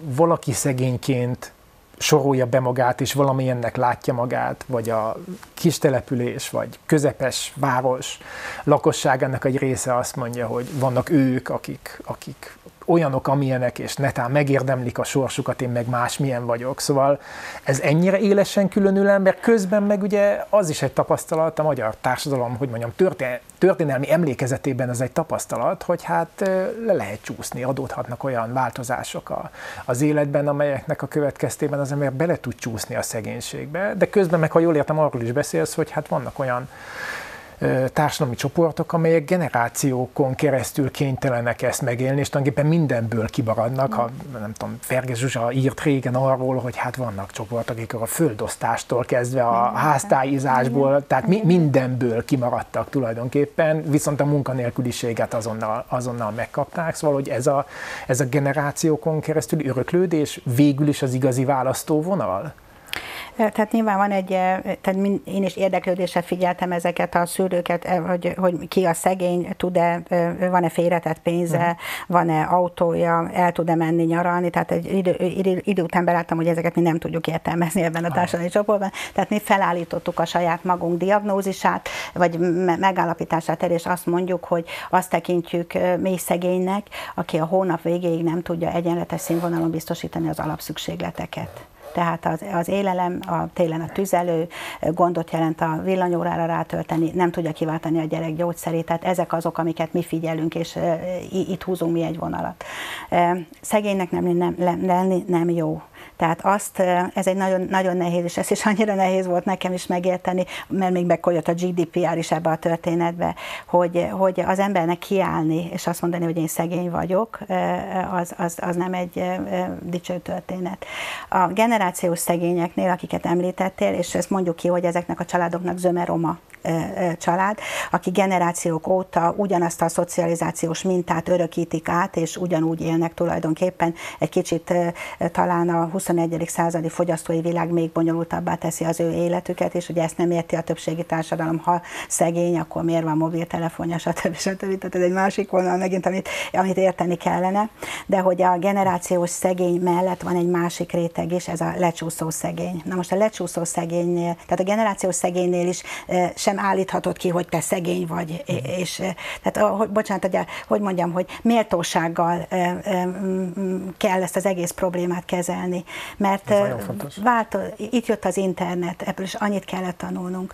valaki szegényként sorolja be magát, és valamilyennek látja magát, vagy a kis település, vagy közepes város lakosságának egy része azt mondja, hogy vannak ők, akik, akik olyanok, amilyenek, és netán megérdemlik a sorsukat, én meg másmilyen vagyok. Szóval ez ennyire élesen különül el, mert közben meg ugye az is egy tapasztalat a magyar társadalom, hogy mondjam, történelmi emlékezetében ez egy tapasztalat, hogy hát le lehet csúszni, adódhatnak olyan változások a, az életben, amelyeknek a következtében az ember bele tud csúszni a szegénységbe, de közben meg, ha jól értem, arról is beszélsz, hogy hát vannak olyan társadalmi csoportok, amelyek generációkon keresztül kénytelenek ezt megélni, és tulajdonképpen mindenből kibaradnak. Ha nem tudom, Ferge Zsuzsa írt régen arról, hogy hát vannak csoportok, akik a földosztástól kezdve a háztájizásból, tehát mi, mindenből kimaradtak tulajdonképpen, viszont a munkanélküliséget azonnal, azonnal megkapták, szóval hogy ez a, ez a generációkon keresztül öröklődés végül is az igazi választóvonal? Tehát nyilván van egy, tehát én is érdeklődéssel figyeltem ezeket a szűrőket, hogy, hogy ki a szegény, tud-e, van-e félretett pénze, uh-huh. van-e autója, el tud-e menni nyaralni, tehát egy idő, idő, idő után beláttam, hogy ezeket mi nem tudjuk értelmezni ebben a társadalmi uh-huh. csoportban, tehát mi felállítottuk a saját magunk diagnózisát, vagy megállapítását el, és azt mondjuk, hogy azt tekintjük mély szegénynek, aki a hónap végéig nem tudja egyenletes színvonalon biztosítani az alapszükségleteket tehát az, az élelem, a, télen a tüzelő, gondot jelent a villanyórára rátölteni, nem tudja kiváltani a gyerek gyógyszerét, tehát ezek azok, amiket mi figyelünk, és itt húzunk mi egy vonalat. Szegénynek nem, nem, lenni nem jó. Tehát azt, ez egy nagyon, nagyon nehéz, és ez is annyira nehéz volt nekem is megérteni, mert még megjött a GDPR is ebbe a történetbe, hogy, hogy az embernek kiállni, és azt mondani, hogy én szegény vagyok, az, az, az nem egy dicső történet. A generációs szegényeknél, akiket említettél, és ezt mondjuk ki, hogy ezeknek a családoknak zöme roma család, aki generációk óta ugyanazt a szocializációs mintát örökítik át, és ugyanúgy élnek tulajdonképpen. Egy kicsit talán a 21. századi fogyasztói világ még bonyolultabbá teszi az ő életüket, és ugye ezt nem érti a többségi társadalom, ha szegény, akkor miért van mobiltelefonja, stb. stb. Tehát ez egy másik vonal megint, amit, amit érteni kellene. De hogy a generációs szegény mellett van egy másik réteg is, ez a lecsúszó szegény. Na most a lecsúszó szegénynél, tehát a generációs szegénynél is sem állíthatod ki, hogy te szegény vagy, és tehát, hogy, bocsánat, hogy, hogy mondjam, hogy méltósággal kell ezt az egész problémát kezelni, mert vált, itt jött az internet, ebből is annyit kellett tanulnunk.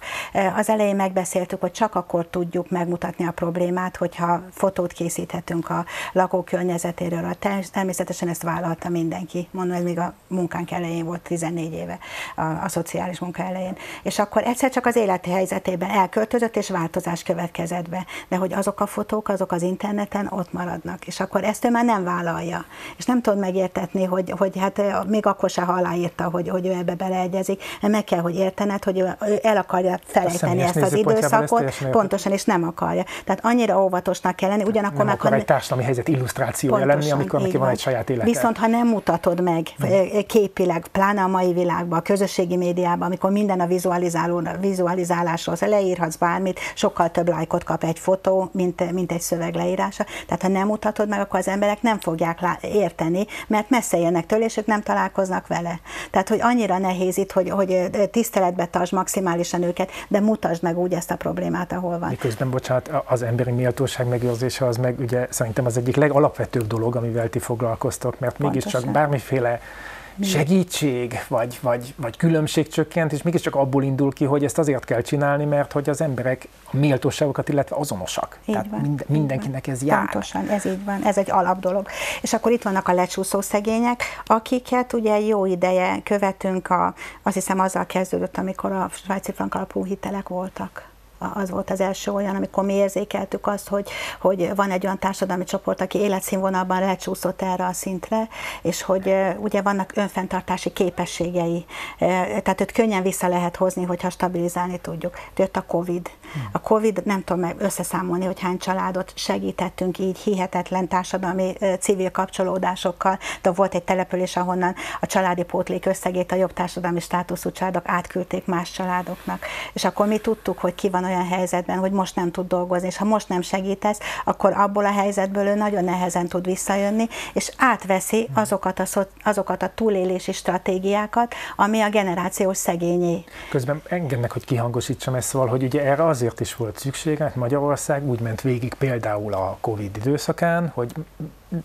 Az elején megbeszéltük, hogy csak akkor tudjuk megmutatni a problémát, hogyha fotót készíthetünk a lakókörnyezetéről. Természetesen ezt vállalta mindenki, mondom, ez még a munkánk elején volt, 14 éve, a, a szociális munka elején. És akkor egyszer csak az életi helyzetében elköltözött, és változás következett be. De hogy azok a fotók, azok az interneten ott maradnak. És akkor ezt ő már nem vállalja. És nem tudod megértetni, hogy, hogy hát még akkor se aláírta, hogy, hogy ő ebbe beleegyezik. Meg kell, hogy értened, hogy ő el akarja felejteni ezt az időszakot, ezt pontosan, és nem akarja. Tehát annyira óvatosnak kell lenni, ugyanakkor nem meg... akar egy társadalmi helyzet illusztrációja lenni, amikor neki van egy saját élete. Viszont ha nem mutatod meg hmm. képileg, pláne a mai világban, a közösségi médiában, amikor minden a vizualizáló, vizualizálásról, leírhatsz bármit, sokkal több lájkot kap egy fotó, mint, mint egy szöveg leírása. Tehát ha nem mutatod meg, akkor az emberek nem fogják érteni, mert messze jönnek tőle, és ők nem találkoznak vele. Tehát, hogy annyira nehéz itt, hogy, hogy tiszteletbe tartsd maximálisan őket, de mutasd meg úgy ezt a problémát, ahol van. Miközben, bocsánat, az emberi méltóság megőrzése az meg ugye szerintem az egyik legalapvetőbb dolog, amivel ti foglalkoztok, mert mégiscsak bármiféle segítség, vagy, vagy, vagy különbségcsökkent, és mégiscsak abból indul ki, hogy ezt azért kell csinálni, mert hogy az emberek a méltóságokat, illetve azonosak. Így Tehát van, mind, mindenkinek ez jár. Pontosan, ez így van, ez egy alapdolog. És akkor itt vannak a lecsúszó szegények, akiket ugye jó ideje követünk, a, azt hiszem azzal kezdődött, amikor a svájci frank alapú hitelek voltak az volt az első olyan, amikor mi érzékeltük azt, hogy, hogy van egy olyan társadalmi csoport, aki életszínvonalban lecsúszott erre a szintre, és hogy ugye vannak önfenntartási képességei, tehát őt könnyen vissza lehet hozni, hogyha stabilizálni tudjuk. Jött a Covid, A Covid, nem tudom meg összeszámolni, hogy hány családot segítettünk így hihetetlen társadalmi civil kapcsolódásokkal, de volt egy település, ahonnan a családi pótlék összegét a jobb társadalmi státuszú családok átküldték más családoknak. És akkor mi tudtuk, hogy ki van olyan helyzetben, hogy most nem tud dolgozni, és ha most nem segítesz, akkor abból a helyzetből ő nagyon nehezen tud visszajönni, és átveszi azokat a, azokat a túlélési stratégiákat, ami a generációs szegényé. Közben engednek, hogy kihangosítsam ezt, szóval, hogy ugye erre azért is volt szükség, mert Magyarország úgy ment végig például a Covid időszakán, hogy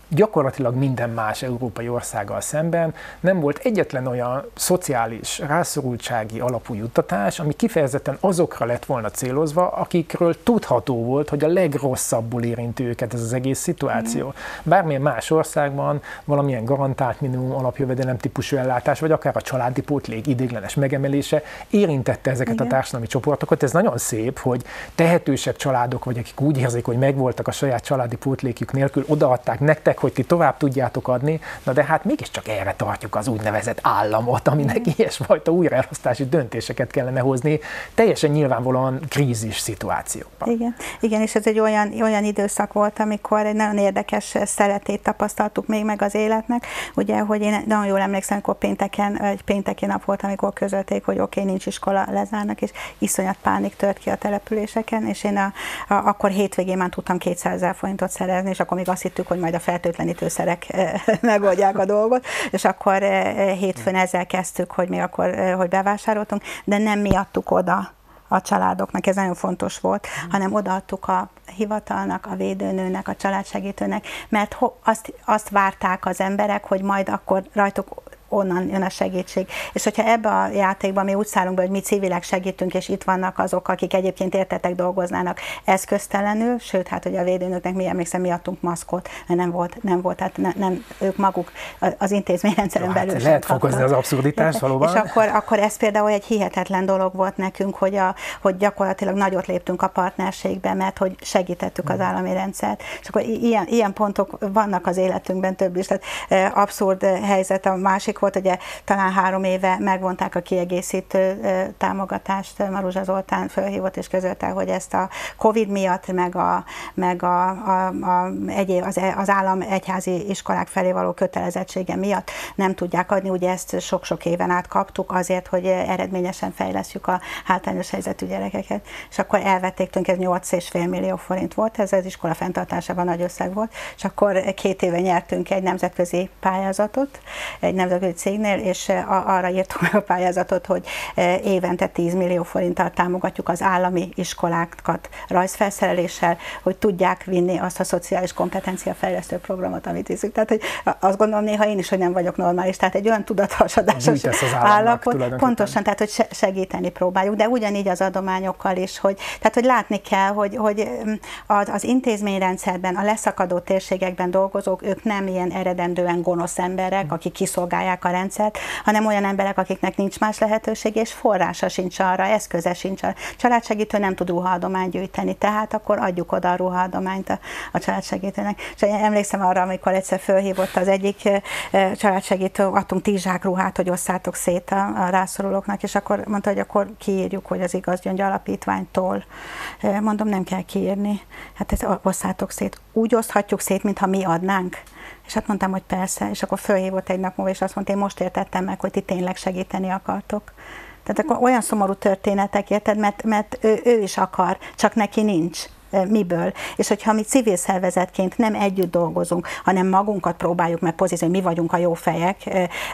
gyakorlatilag minden más európai országgal szemben nem volt egyetlen olyan szociális rászorultsági alapú juttatás, ami kifejezetten azokra lett volna célozva, akikről tudható volt, hogy a legrosszabbul érinti őket ez az egész szituáció. Mm. Bármilyen más országban valamilyen garantált minimum alapjövedelem típusú ellátás, vagy akár a családi pótlék idéglenes megemelése érintette ezeket Igen. a társadalmi csoportokat. Ez nagyon szép, hogy tehetősebb családok, vagy akik úgy érzik, hogy megvoltak a saját családi pótlékjük nélkül, odaadták nektek, hogy ti tovább tudjátok adni, na de hát mégiscsak erre tartjuk az úgynevezett államot, aminek ilyesfajta újraelosztási döntéseket kellene hozni, teljesen nyilvánvalóan krízis szituációban. Igen, Igen és ez egy olyan, olyan időszak volt, amikor egy nagyon érdekes szeretét tapasztaltuk még meg az életnek, ugye, hogy én nagyon jól emlékszem, amikor pénteken, egy pénteki nap volt, amikor közölték, hogy oké, okay, nincs iskola, lezárnak, és iszonyat pánik tört ki a településeken, és én a, a, akkor hétvégén már tudtam 200 ezer forintot szerezni, és akkor még azt hittük, hogy majd a fertőtlenítőszerek eh, megoldják a dolgot, és akkor eh, hétfőn ezzel kezdtük, hogy mi akkor, eh, hogy bevásároltunk, de nem mi adtuk oda a családoknak, ez nagyon fontos volt, mm. hanem odaadtuk a hivatalnak, a védőnőnek, a családsegítőnek, mert azt, azt várták az emberek, hogy majd akkor rajtuk onnan jön a segítség. És hogyha ebbe a játékban mi úgy szállunk be, hogy mi civilek segítünk, és itt vannak azok, akik egyébként értetek dolgoznának eszköztelenül, sőt, hát hogy a védőnöknek mi emlékszem, mi adtunk maszkot, mert nem volt, nem volt, tehát ne, nem, ők maguk az intézményrendszeren ja, belül hát Lehet fokozni az abszurditás valóban. És akkor, akkor ez például egy hihetetlen dolog volt nekünk, hogy, a, hogy gyakorlatilag nagyot léptünk a partnerségbe, mert hogy segítettük az mm. állami rendszert. És akkor ilyen, ilyen pontok vannak az életünkben több is. Tehát abszurd helyzet a másik volt, ugye talán három éve megvonták a kiegészítő támogatást, Maruzsa Zoltán fölhívott és közölte, hogy ezt a Covid miatt, meg, a, meg a, a, a egyéb, az, az állam egyházi iskolák felé való kötelezettsége miatt nem tudják adni, ugye ezt sok-sok éven át kaptuk azért, hogy eredményesen fejlesztjük a hátrányos helyzetű gyerekeket, és akkor elvették tőlünk, ez 8,5 millió forint volt, ez az iskola fenntartásában nagy összeg volt, és akkor két éve nyertünk egy nemzetközi pályázatot, egy nemzetközi cégnél, és eh, arra írtuk meg a pályázatot, hogy eh, évente 10 millió forinttal támogatjuk az állami iskolákat rajzfelszereléssel, hogy tudják vinni azt a szociális kompetencia fejlesztő programot, amit viszünk. Tehát, hogy azt gondolom néha én is, hogy nem vagyok normális, tehát egy olyan tudathasadásos állapot. Pontosan, tehát hogy segíteni próbáljuk, de ugyanígy az adományokkal is, hogy, tehát, hogy látni kell, hogy, hogy mm, az, az intézményrendszerben, a leszakadó térségekben dolgozók, ők nem ilyen eredendően gonosz emberek, akik kiszolgálják a rendszert, hanem olyan emberek, akiknek nincs más lehetőség, és forrása sincs arra, eszköze sincs arra. Családsegítő nem tud ruhaadományt gyűjteni, tehát akkor adjuk oda a ruhaadományt a, a családsegítőnek. És emlékszem arra, amikor egyszer fölhívott az egyik családsegítő, adtunk tíz ruhát, hogy osszátok szét a, a rászorulóknak, és akkor mondta, hogy akkor kiírjuk, hogy az igaz gyöngy alapítványtól. Mondom, nem kell kiírni. Hát ezt osszátok szét. Úgy oszthatjuk szét, mintha mi adnánk. És hát mondtam, hogy persze, és akkor fölhívott egy nap múlva, és azt mondta, én most értettem meg, hogy ti tényleg segíteni akartok. Tehát akkor olyan szomorú történetek, érted, mert, mert ő, ő is akar, csak neki nincs miből. És hogyha mi civil szervezetként nem együtt dolgozunk, hanem magunkat próbáljuk meg pozícióni, mi vagyunk a jó fejek,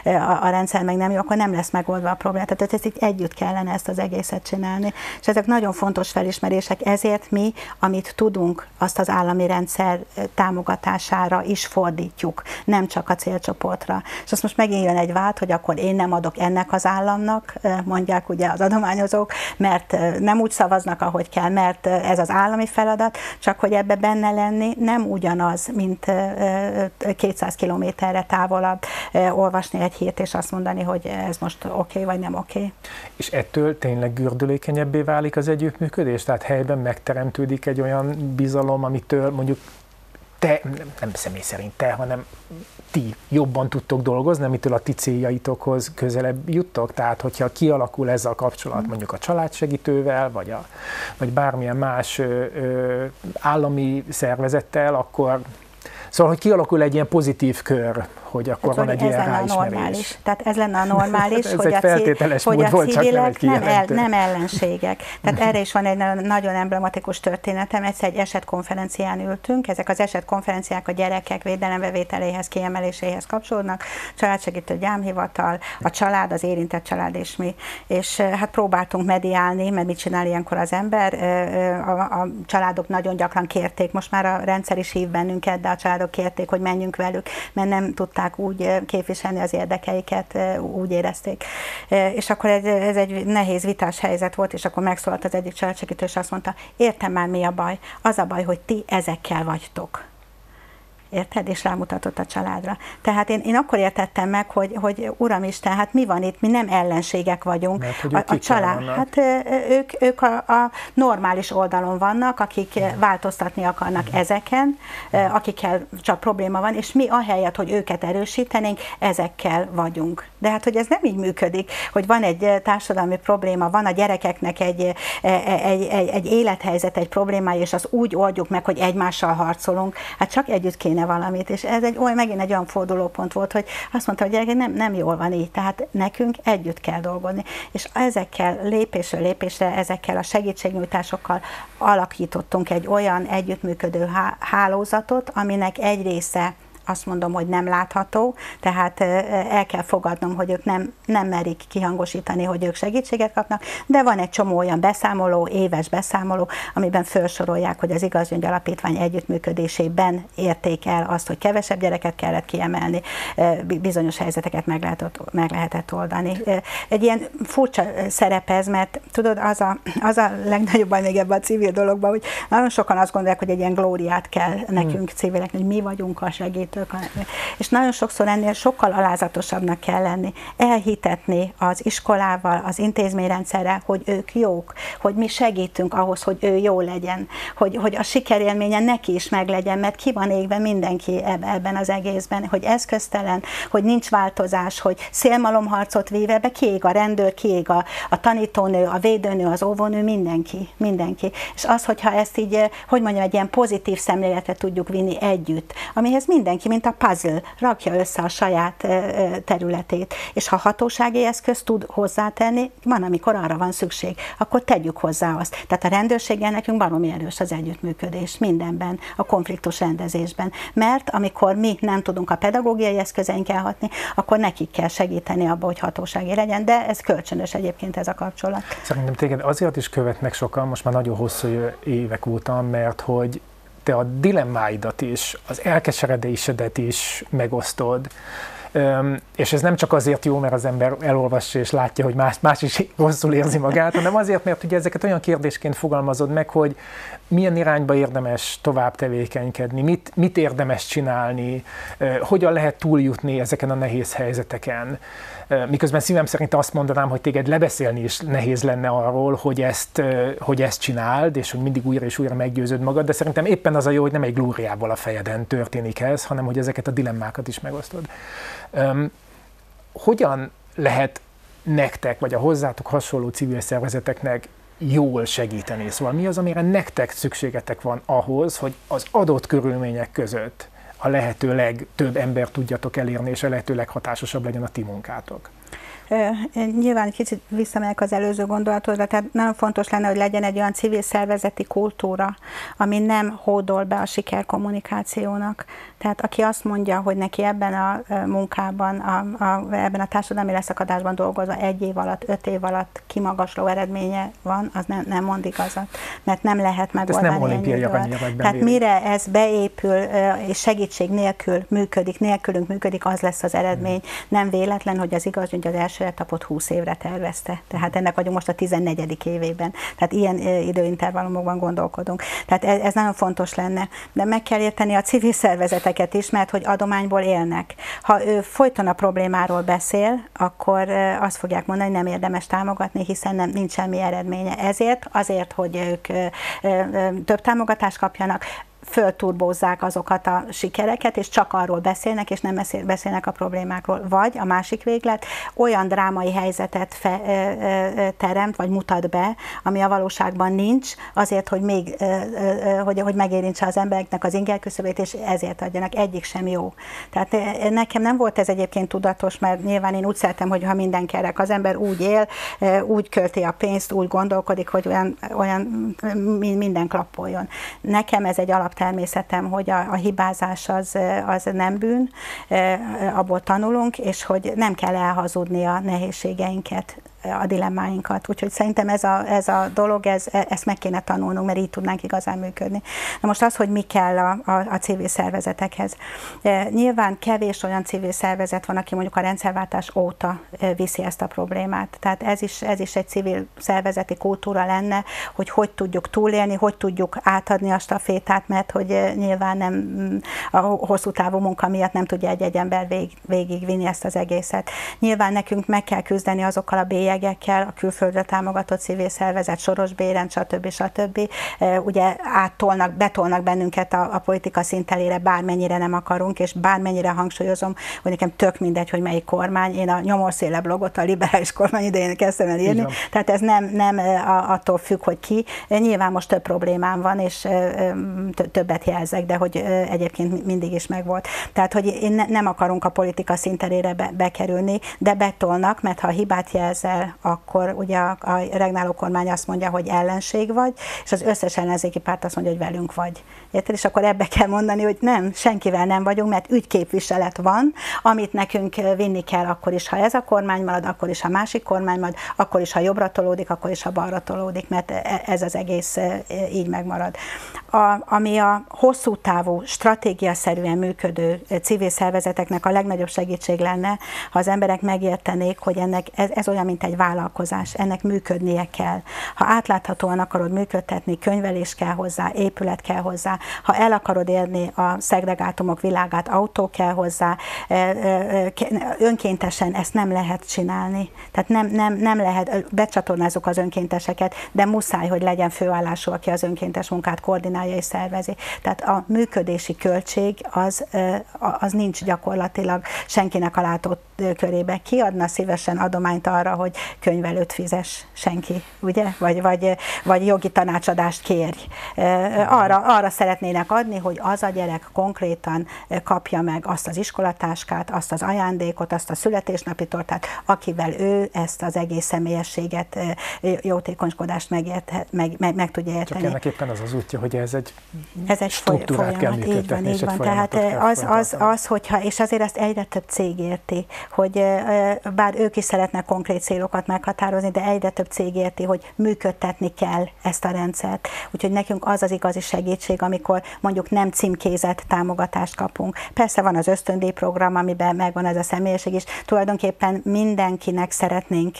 a, a rendszer meg nem jó, akkor nem lesz megoldva a probléma. Tehát ezt itt együtt kellene ezt az egészet csinálni. És ezek nagyon fontos felismerések, ezért mi, amit tudunk, azt az állami rendszer támogatására is fordítjuk, nem csak a célcsoportra. És azt most megint jön egy vált, hogy akkor én nem adok ennek az államnak, mondják ugye az adományozók, mert nem úgy szavaznak, ahogy kell, mert ez az állami fel feladat, csak hogy ebbe benne lenni nem ugyanaz, mint 200 kilométerre távolabb olvasni egy hírt, és azt mondani, hogy ez most oké, okay, vagy nem oké. Okay. És ettől tényleg gördülékenyebbé válik az együttműködés? Tehát helyben megteremtődik egy olyan bizalom, amitől mondjuk te, nem, nem személy szerint te, hanem ti jobban tudtok dolgozni, amitől a ti céljaitokhoz közelebb juttok? Tehát, hogyha kialakul ez a kapcsolat mondjuk a családsegítővel, vagy, a, vagy bármilyen más ö, ö, állami szervezettel, akkor Szóval, hogy kialakul egy ilyen pozitív kör, hogy akkor van egy ilyen ráismerés. normális. Tehát ez lenne a normális, ez hogy, egy a, feltételes hogy a volt, civilek nem, nem, el, nem ellenségek. Tehát erre is van egy nagyon emblematikus történetem. Egyszer egy esetkonferencián ültünk, ezek az esetkonferenciák a gyerekek védelembevételéhez, kiemeléséhez kapcsolódnak, családsegítő gyámhivatal, a család, az érintett család és mi. És hát próbáltunk mediálni, mert mit csinál ilyenkor az ember. A, a családok nagyon gyakran kérték, most már a rendszer is hív bennünket, de a családok kérték, hogy menjünk velük, mert nem tudták úgy képviselni az érdekeiket, úgy érezték. És akkor ez, ez egy nehéz vitás helyzet volt, és akkor megszólalt az egyik családsegítő, és azt mondta, értem már mi a baj, az a baj, hogy ti ezekkel vagytok. Érted? És rámutatott a családra. Tehát én, én akkor értettem meg, hogy, hogy Uramisten, hát mi van itt, mi nem ellenségek vagyunk. Mert, hogy a, a család, hát ők, ők a, a normális oldalon vannak, akik hmm. változtatni akarnak hmm. ezeken, akikkel csak probléma van, és mi ahelyett, hogy őket erősítenénk, ezekkel vagyunk. De hát, hogy ez nem így működik, hogy van egy társadalmi probléma, van a gyerekeknek egy, egy, egy, egy élethelyzet, egy problémája, és az úgy oldjuk meg, hogy egymással harcolunk. Hát csak együtt kéne kéne valamit. És ez egy olyan, megint egy olyan fordulópont volt, hogy azt mondta, hogy gyerekek, nem, nem jól van így, tehát nekünk együtt kell dolgozni. És ezekkel lépésről lépésre, ezekkel a segítségnyújtásokkal alakítottunk egy olyan együttműködő hálózatot, aminek egy része azt mondom, hogy nem látható, tehát el kell fogadnom, hogy ők nem, nem merik kihangosítani, hogy ők segítséget kapnak, de van egy csomó olyan beszámoló, éves beszámoló, amiben felsorolják, hogy az Igazgyöngy Alapítvány együttműködésében érték el azt, hogy kevesebb gyereket kellett kiemelni, bizonyos helyzeteket meg, lehetett, meg lehetett oldani. Egy ilyen furcsa szerep ez, mert tudod, az a, az a legnagyobb baj még ebben a civil dologban, hogy nagyon sokan azt gondolják, hogy egy ilyen glóriát kell nekünk hmm. civilek, hogy mi vagyunk a segítő vezetők, és nagyon sokszor ennél sokkal alázatosabbnak kell lenni, elhitetni az iskolával, az intézményrendszerre, hogy ők jók, hogy mi segítünk ahhoz, hogy ő jó legyen, hogy, hogy a sikerélménye neki is meglegyen, mert ki van égve mindenki ebben az egészben, hogy eszköztelen, hogy nincs változás, hogy szélmalomharcot víve be, kiég a rendőr, kiég a, a tanítónő, a védőnő, az óvónő, mindenki, mindenki. És az, hogyha ezt így, hogy mondjam, egy ilyen pozitív szemléletre tudjuk vinni együtt, amihez mindenki mint a puzzle, rakja össze a saját területét, és ha hatósági eszköz tud hozzátenni, van, amikor arra van szükség, akkor tegyük hozzá azt. Tehát a rendőrséggel nekünk baromi erős az együttműködés mindenben, a konfliktus rendezésben, mert amikor mi nem tudunk a pedagógiai eszközeinkkel hatni, akkor nekik kell segíteni abba, hogy hatósági legyen, de ez kölcsönös egyébként ez a kapcsolat. Szerintem téged azért is követnek sokan, most már nagyon hosszú évek óta, mert hogy te a dilemmáidat is, az elkeseredésedet is megosztod, és ez nem csak azért jó, mert az ember elolvassa és látja, hogy más, más is rosszul érzi magát, hanem azért, mert ugye ezeket olyan kérdésként fogalmazod meg, hogy milyen irányba érdemes tovább tevékenykedni, mit, mit érdemes csinálni, hogyan lehet túljutni ezeken a nehéz helyzeteken. Miközben szívem szerint azt mondanám, hogy téged lebeszélni is nehéz lenne arról, hogy ezt, hogy ezt csináld, és hogy mindig újra és újra meggyőződ magad, de szerintem éppen az a jó, hogy nem egy glóriával a fejeden történik ez, hanem hogy ezeket a dilemmákat is megosztod. Hogyan lehet nektek, vagy a hozzátok hasonló civil szervezeteknek jól segíteni? Szóval mi az, amire nektek szükségetek van ahhoz, hogy az adott körülmények között a lehető legtöbb ember tudjatok elérni, és a lehető leghatásosabb legyen a ti munkátok? Nyilván kicsit visszamegyek az előző gondolatodra, tehát nagyon fontos lenne, hogy legyen egy olyan civil szervezeti kultúra, ami nem hódol be a sikerkommunikációnak. Tehát aki azt mondja, hogy neki ebben a munkában, a, a, ebben a társadalmi leszakadásban dolgozva egy év alatt, öt év alatt kimagasló eredménye van, az nem, nem mond igazat, mert nem lehet megoldani. Ez nem olimpiai Tehát mire ez beépül, és segítség nélkül működik, nélkülünk működik, az lesz az eredmény. Hmm. Nem véletlen, hogy az igaz, hogy az első etapot 20 évre tervezte. Tehát ennek vagyunk most a 14. évében. Tehát ilyen időintervallumokban gondolkodunk. Tehát ez, ez nagyon fontos lenne. De meg kell érteni a civil szervezetek eseteket is, mert hogy adományból élnek. Ha ő folyton a problémáról beszél, akkor azt fogják mondani, hogy nem érdemes támogatni, hiszen nem, nincs semmi eredménye. Ezért, azért, hogy ők több támogatást kapjanak, fölturbózzák azokat a sikereket, és csak arról beszélnek, és nem beszélnek a problémákról. Vagy a másik véglet olyan drámai helyzetet fe, teremt, vagy mutat be, ami a valóságban nincs, azért, hogy még, hogy, hogy megérintse az embereknek az ingerküszöbét, és ezért adjanak. Egyik sem jó. Tehát nekem nem volt ez egyébként tudatos, mert nyilván én úgy szeretem, hogy ha minden kerek, az ember úgy él, úgy költi a pénzt, úgy gondolkodik, hogy olyan, olyan minden klappoljon. Nekem ez egy alaptermészetem, hogy a, a hibázás az, az nem bűn, abból tanulunk, és hogy nem kell elhazudni a nehézségeinket a dilemmáinkat. Úgyhogy szerintem ez a, ez a dolog, ez, ezt meg kéne tanulnunk, mert így tudnánk igazán működni. Na most az, hogy mi kell a, a, a civil szervezetekhez. E, nyilván kevés olyan civil szervezet van, aki mondjuk a rendszerváltás óta e, viszi ezt a problémát. Tehát ez is, ez is egy civil szervezeti kultúra lenne, hogy hogy tudjuk túlélni, hogy tudjuk átadni a stafétát, mert hogy e, nyilván nem a hosszú távú munka miatt nem tudja egy-egy ember vég, végigvinni ezt az egészet. Nyilván nekünk meg kell küzdeni azokkal a bélyekkel, bélyegekkel, a külföldre támogatott civil szervezet, Soros Bérend, stb. stb. Ugye áttolnak, betolnak bennünket a, a politika szintelére, bármennyire nem akarunk, és bármennyire hangsúlyozom, hogy nekem tök mindegy, hogy melyik kormány. Én a nyomorszéle blogot a liberális kormány idején kezdtem el írni, tehát ez nem, nem attól függ, hogy ki. Nyilván most több problémám van, és többet jelzek, de hogy egyébként mindig is megvolt. Tehát, hogy én nem akarunk a politika szinterére bekerülni, de betolnak, mert ha hibát jelzel, el, akkor ugye a, a regnáló kormány azt mondja, hogy ellenség vagy, és az összes ellenzéki párt azt mondja, hogy velünk vagy. Érted? És akkor ebbe kell mondani, hogy nem, senkivel nem vagyunk, mert ügyképviselet van, amit nekünk vinni kell akkor is, ha ez a kormány marad, akkor is, ha másik kormány marad, akkor is, ha jobbra tolódik, akkor is, ha balra tolódik, mert e, ez az egész így megmarad. A, ami a hosszú távú, stratégiaszerűen működő civil szervezeteknek a legnagyobb segítség lenne, ha az emberek megértenék, hogy ennek ez, ez olyan, mint egy vállalkozás, ennek működnie kell. Ha átláthatóan akarod működtetni, könyvelés kell hozzá, épület kell hozzá, ha el akarod érni a szegregátumok világát, autó kell hozzá, e, e, e, önkéntesen ezt nem lehet csinálni. Tehát nem, nem, nem lehet, becsatornázzuk az önkénteseket, de muszáj, hogy legyen főállású, aki az önkéntes munkát koordinálja és szervezi. Tehát a működési költség az, az nincs gyakorlatilag senkinek a látott körébe. Kiadna szívesen adományt arra, hogy könyvelőt fizes senki, ugye? Vagy, vagy, vagy jogi tanácsadást kérj. Arra, arra szeretnének adni, hogy az a gyerek konkrétan kapja meg azt az iskolatáskát, azt az ajándékot, azt a születésnapi tortát, akivel ő ezt az egész személyességet, jótékonykodást megért, meg, meg, meg tudja érteni. Csak ennek éppen az az útja, hogy ez egy, ez egy struktúrát folyamat, kell így van, így van. Tehát az, az, az, hogyha, és azért ezt egyre több cég érti, hogy bár ők is szeretnek konkrét célokat meghatározni, de egyre több cég érti, hogy működtetni kell ezt a rendszert. Úgyhogy nekünk az az igazi segítség, amikor mondjuk nem címkézett támogatást kapunk. Persze van az ösztöndíj program, amiben megvan ez a személyiség is. Tulajdonképpen mindenkinek szeretnénk,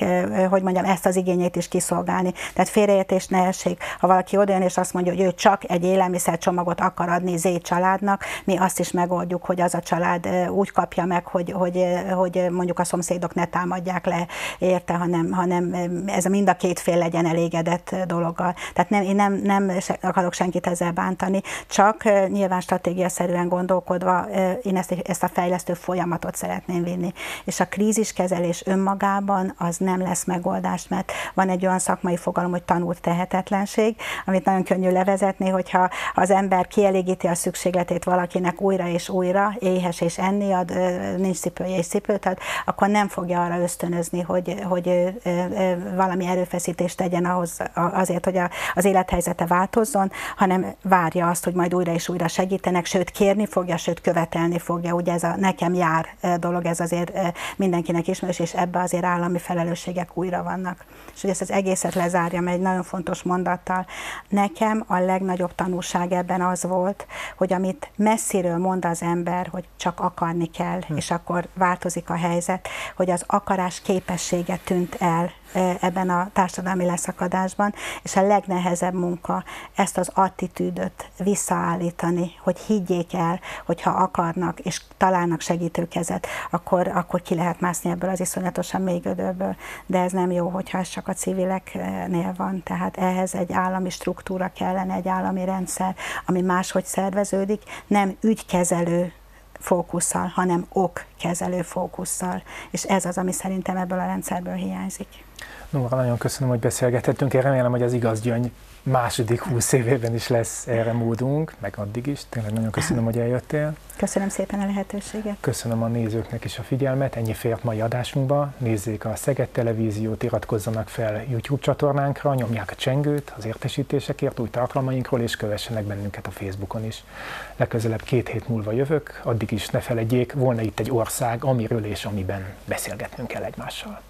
hogy mondjam, ezt az igényét is kiszolgálni. Tehát félreértés ne essék. Ha valaki odajön és azt mondja, hogy ő csak egy élelmiszercsomagot akar adni Z családnak, mi azt is megoldjuk, hogy az a család úgy kapja meg, hogy, hogy, hogy mondjuk a szomszédok ne támadják le érte, hanem, hanem ez a mind a két fél legyen elégedett dologgal. Tehát nem, én nem, nem akarok senkit ezzel bántani, csak nyilván stratégiaszerűen gondolkodva én ezt, ezt a fejlesztő folyamatot szeretném vinni. És a kríziskezelés önmagában az nem lesz megoldás, mert van egy olyan szakmai fogalom, hogy tanult tehetetlenség, amit nagyon könnyű levezetni, hogyha az ember kielégíti a szükségletét valakinek újra és újra, éhes és enni ad, nincs cipője és cipőt ad, akkor nem fogja arra ösztönözni, hogy, hogy valami erőfeszítést tegyen ahhoz, azért, hogy az élethelyzete változzon, hanem várja azt, hogy majd újra és újra segítenek, sőt kérni fogja, sőt követelni fogja. Ugye ez a nekem jár dolog, ez azért mindenkinek ismerős, és ebbe azért állami felelősségek újra vannak. És hogy ezt az egészet lezárjam egy nagyon fontos mondattal. Nekem a legnagyobb tanulság ebben az volt, hogy amit messziről mond az ember, hogy csak akarni kell, hm. és akkor változik a helyzet, hogy az akarás képessége tűnt el ebben a társadalmi leszakadásban, és a legnehezebb munka ezt az attitűdöt visszaállítani, hogy higgyék el, hogyha akarnak és találnak segítőkezet, akkor, akkor ki lehet mászni ebből az iszonyatosan mély gödörből. De ez nem jó, hogyha ez csak a civileknél van, tehát ehhez egy állami struktúra kellene, egy állami rendszer, ami máshogy szerveződik, nem ügykezelő fókusszal, hanem okkezelő fókusszal. És ez az, ami szerintem ebből a rendszerből hiányzik. Nóra, nagyon köszönöm, hogy beszélgethettünk. Én remélem, hogy az igaz gyöngy második húsz évében is lesz erre módunk, meg addig is. Tényleg nagyon köszönöm, hogy eljöttél. Köszönöm szépen a lehetőséget. Köszönöm a nézőknek is a figyelmet. Ennyi fért mai adásunkba. Nézzék a Szeged Televíziót, iratkozzanak fel YouTube csatornánkra, nyomják a csengőt az értesítésekért, új tartalmainkról, és kövessenek bennünket a Facebookon is. Legközelebb két hét múlva jövök, addig is ne felejtjék, volna itt egy ország, amiről és amiben beszélgetnünk kell egymással.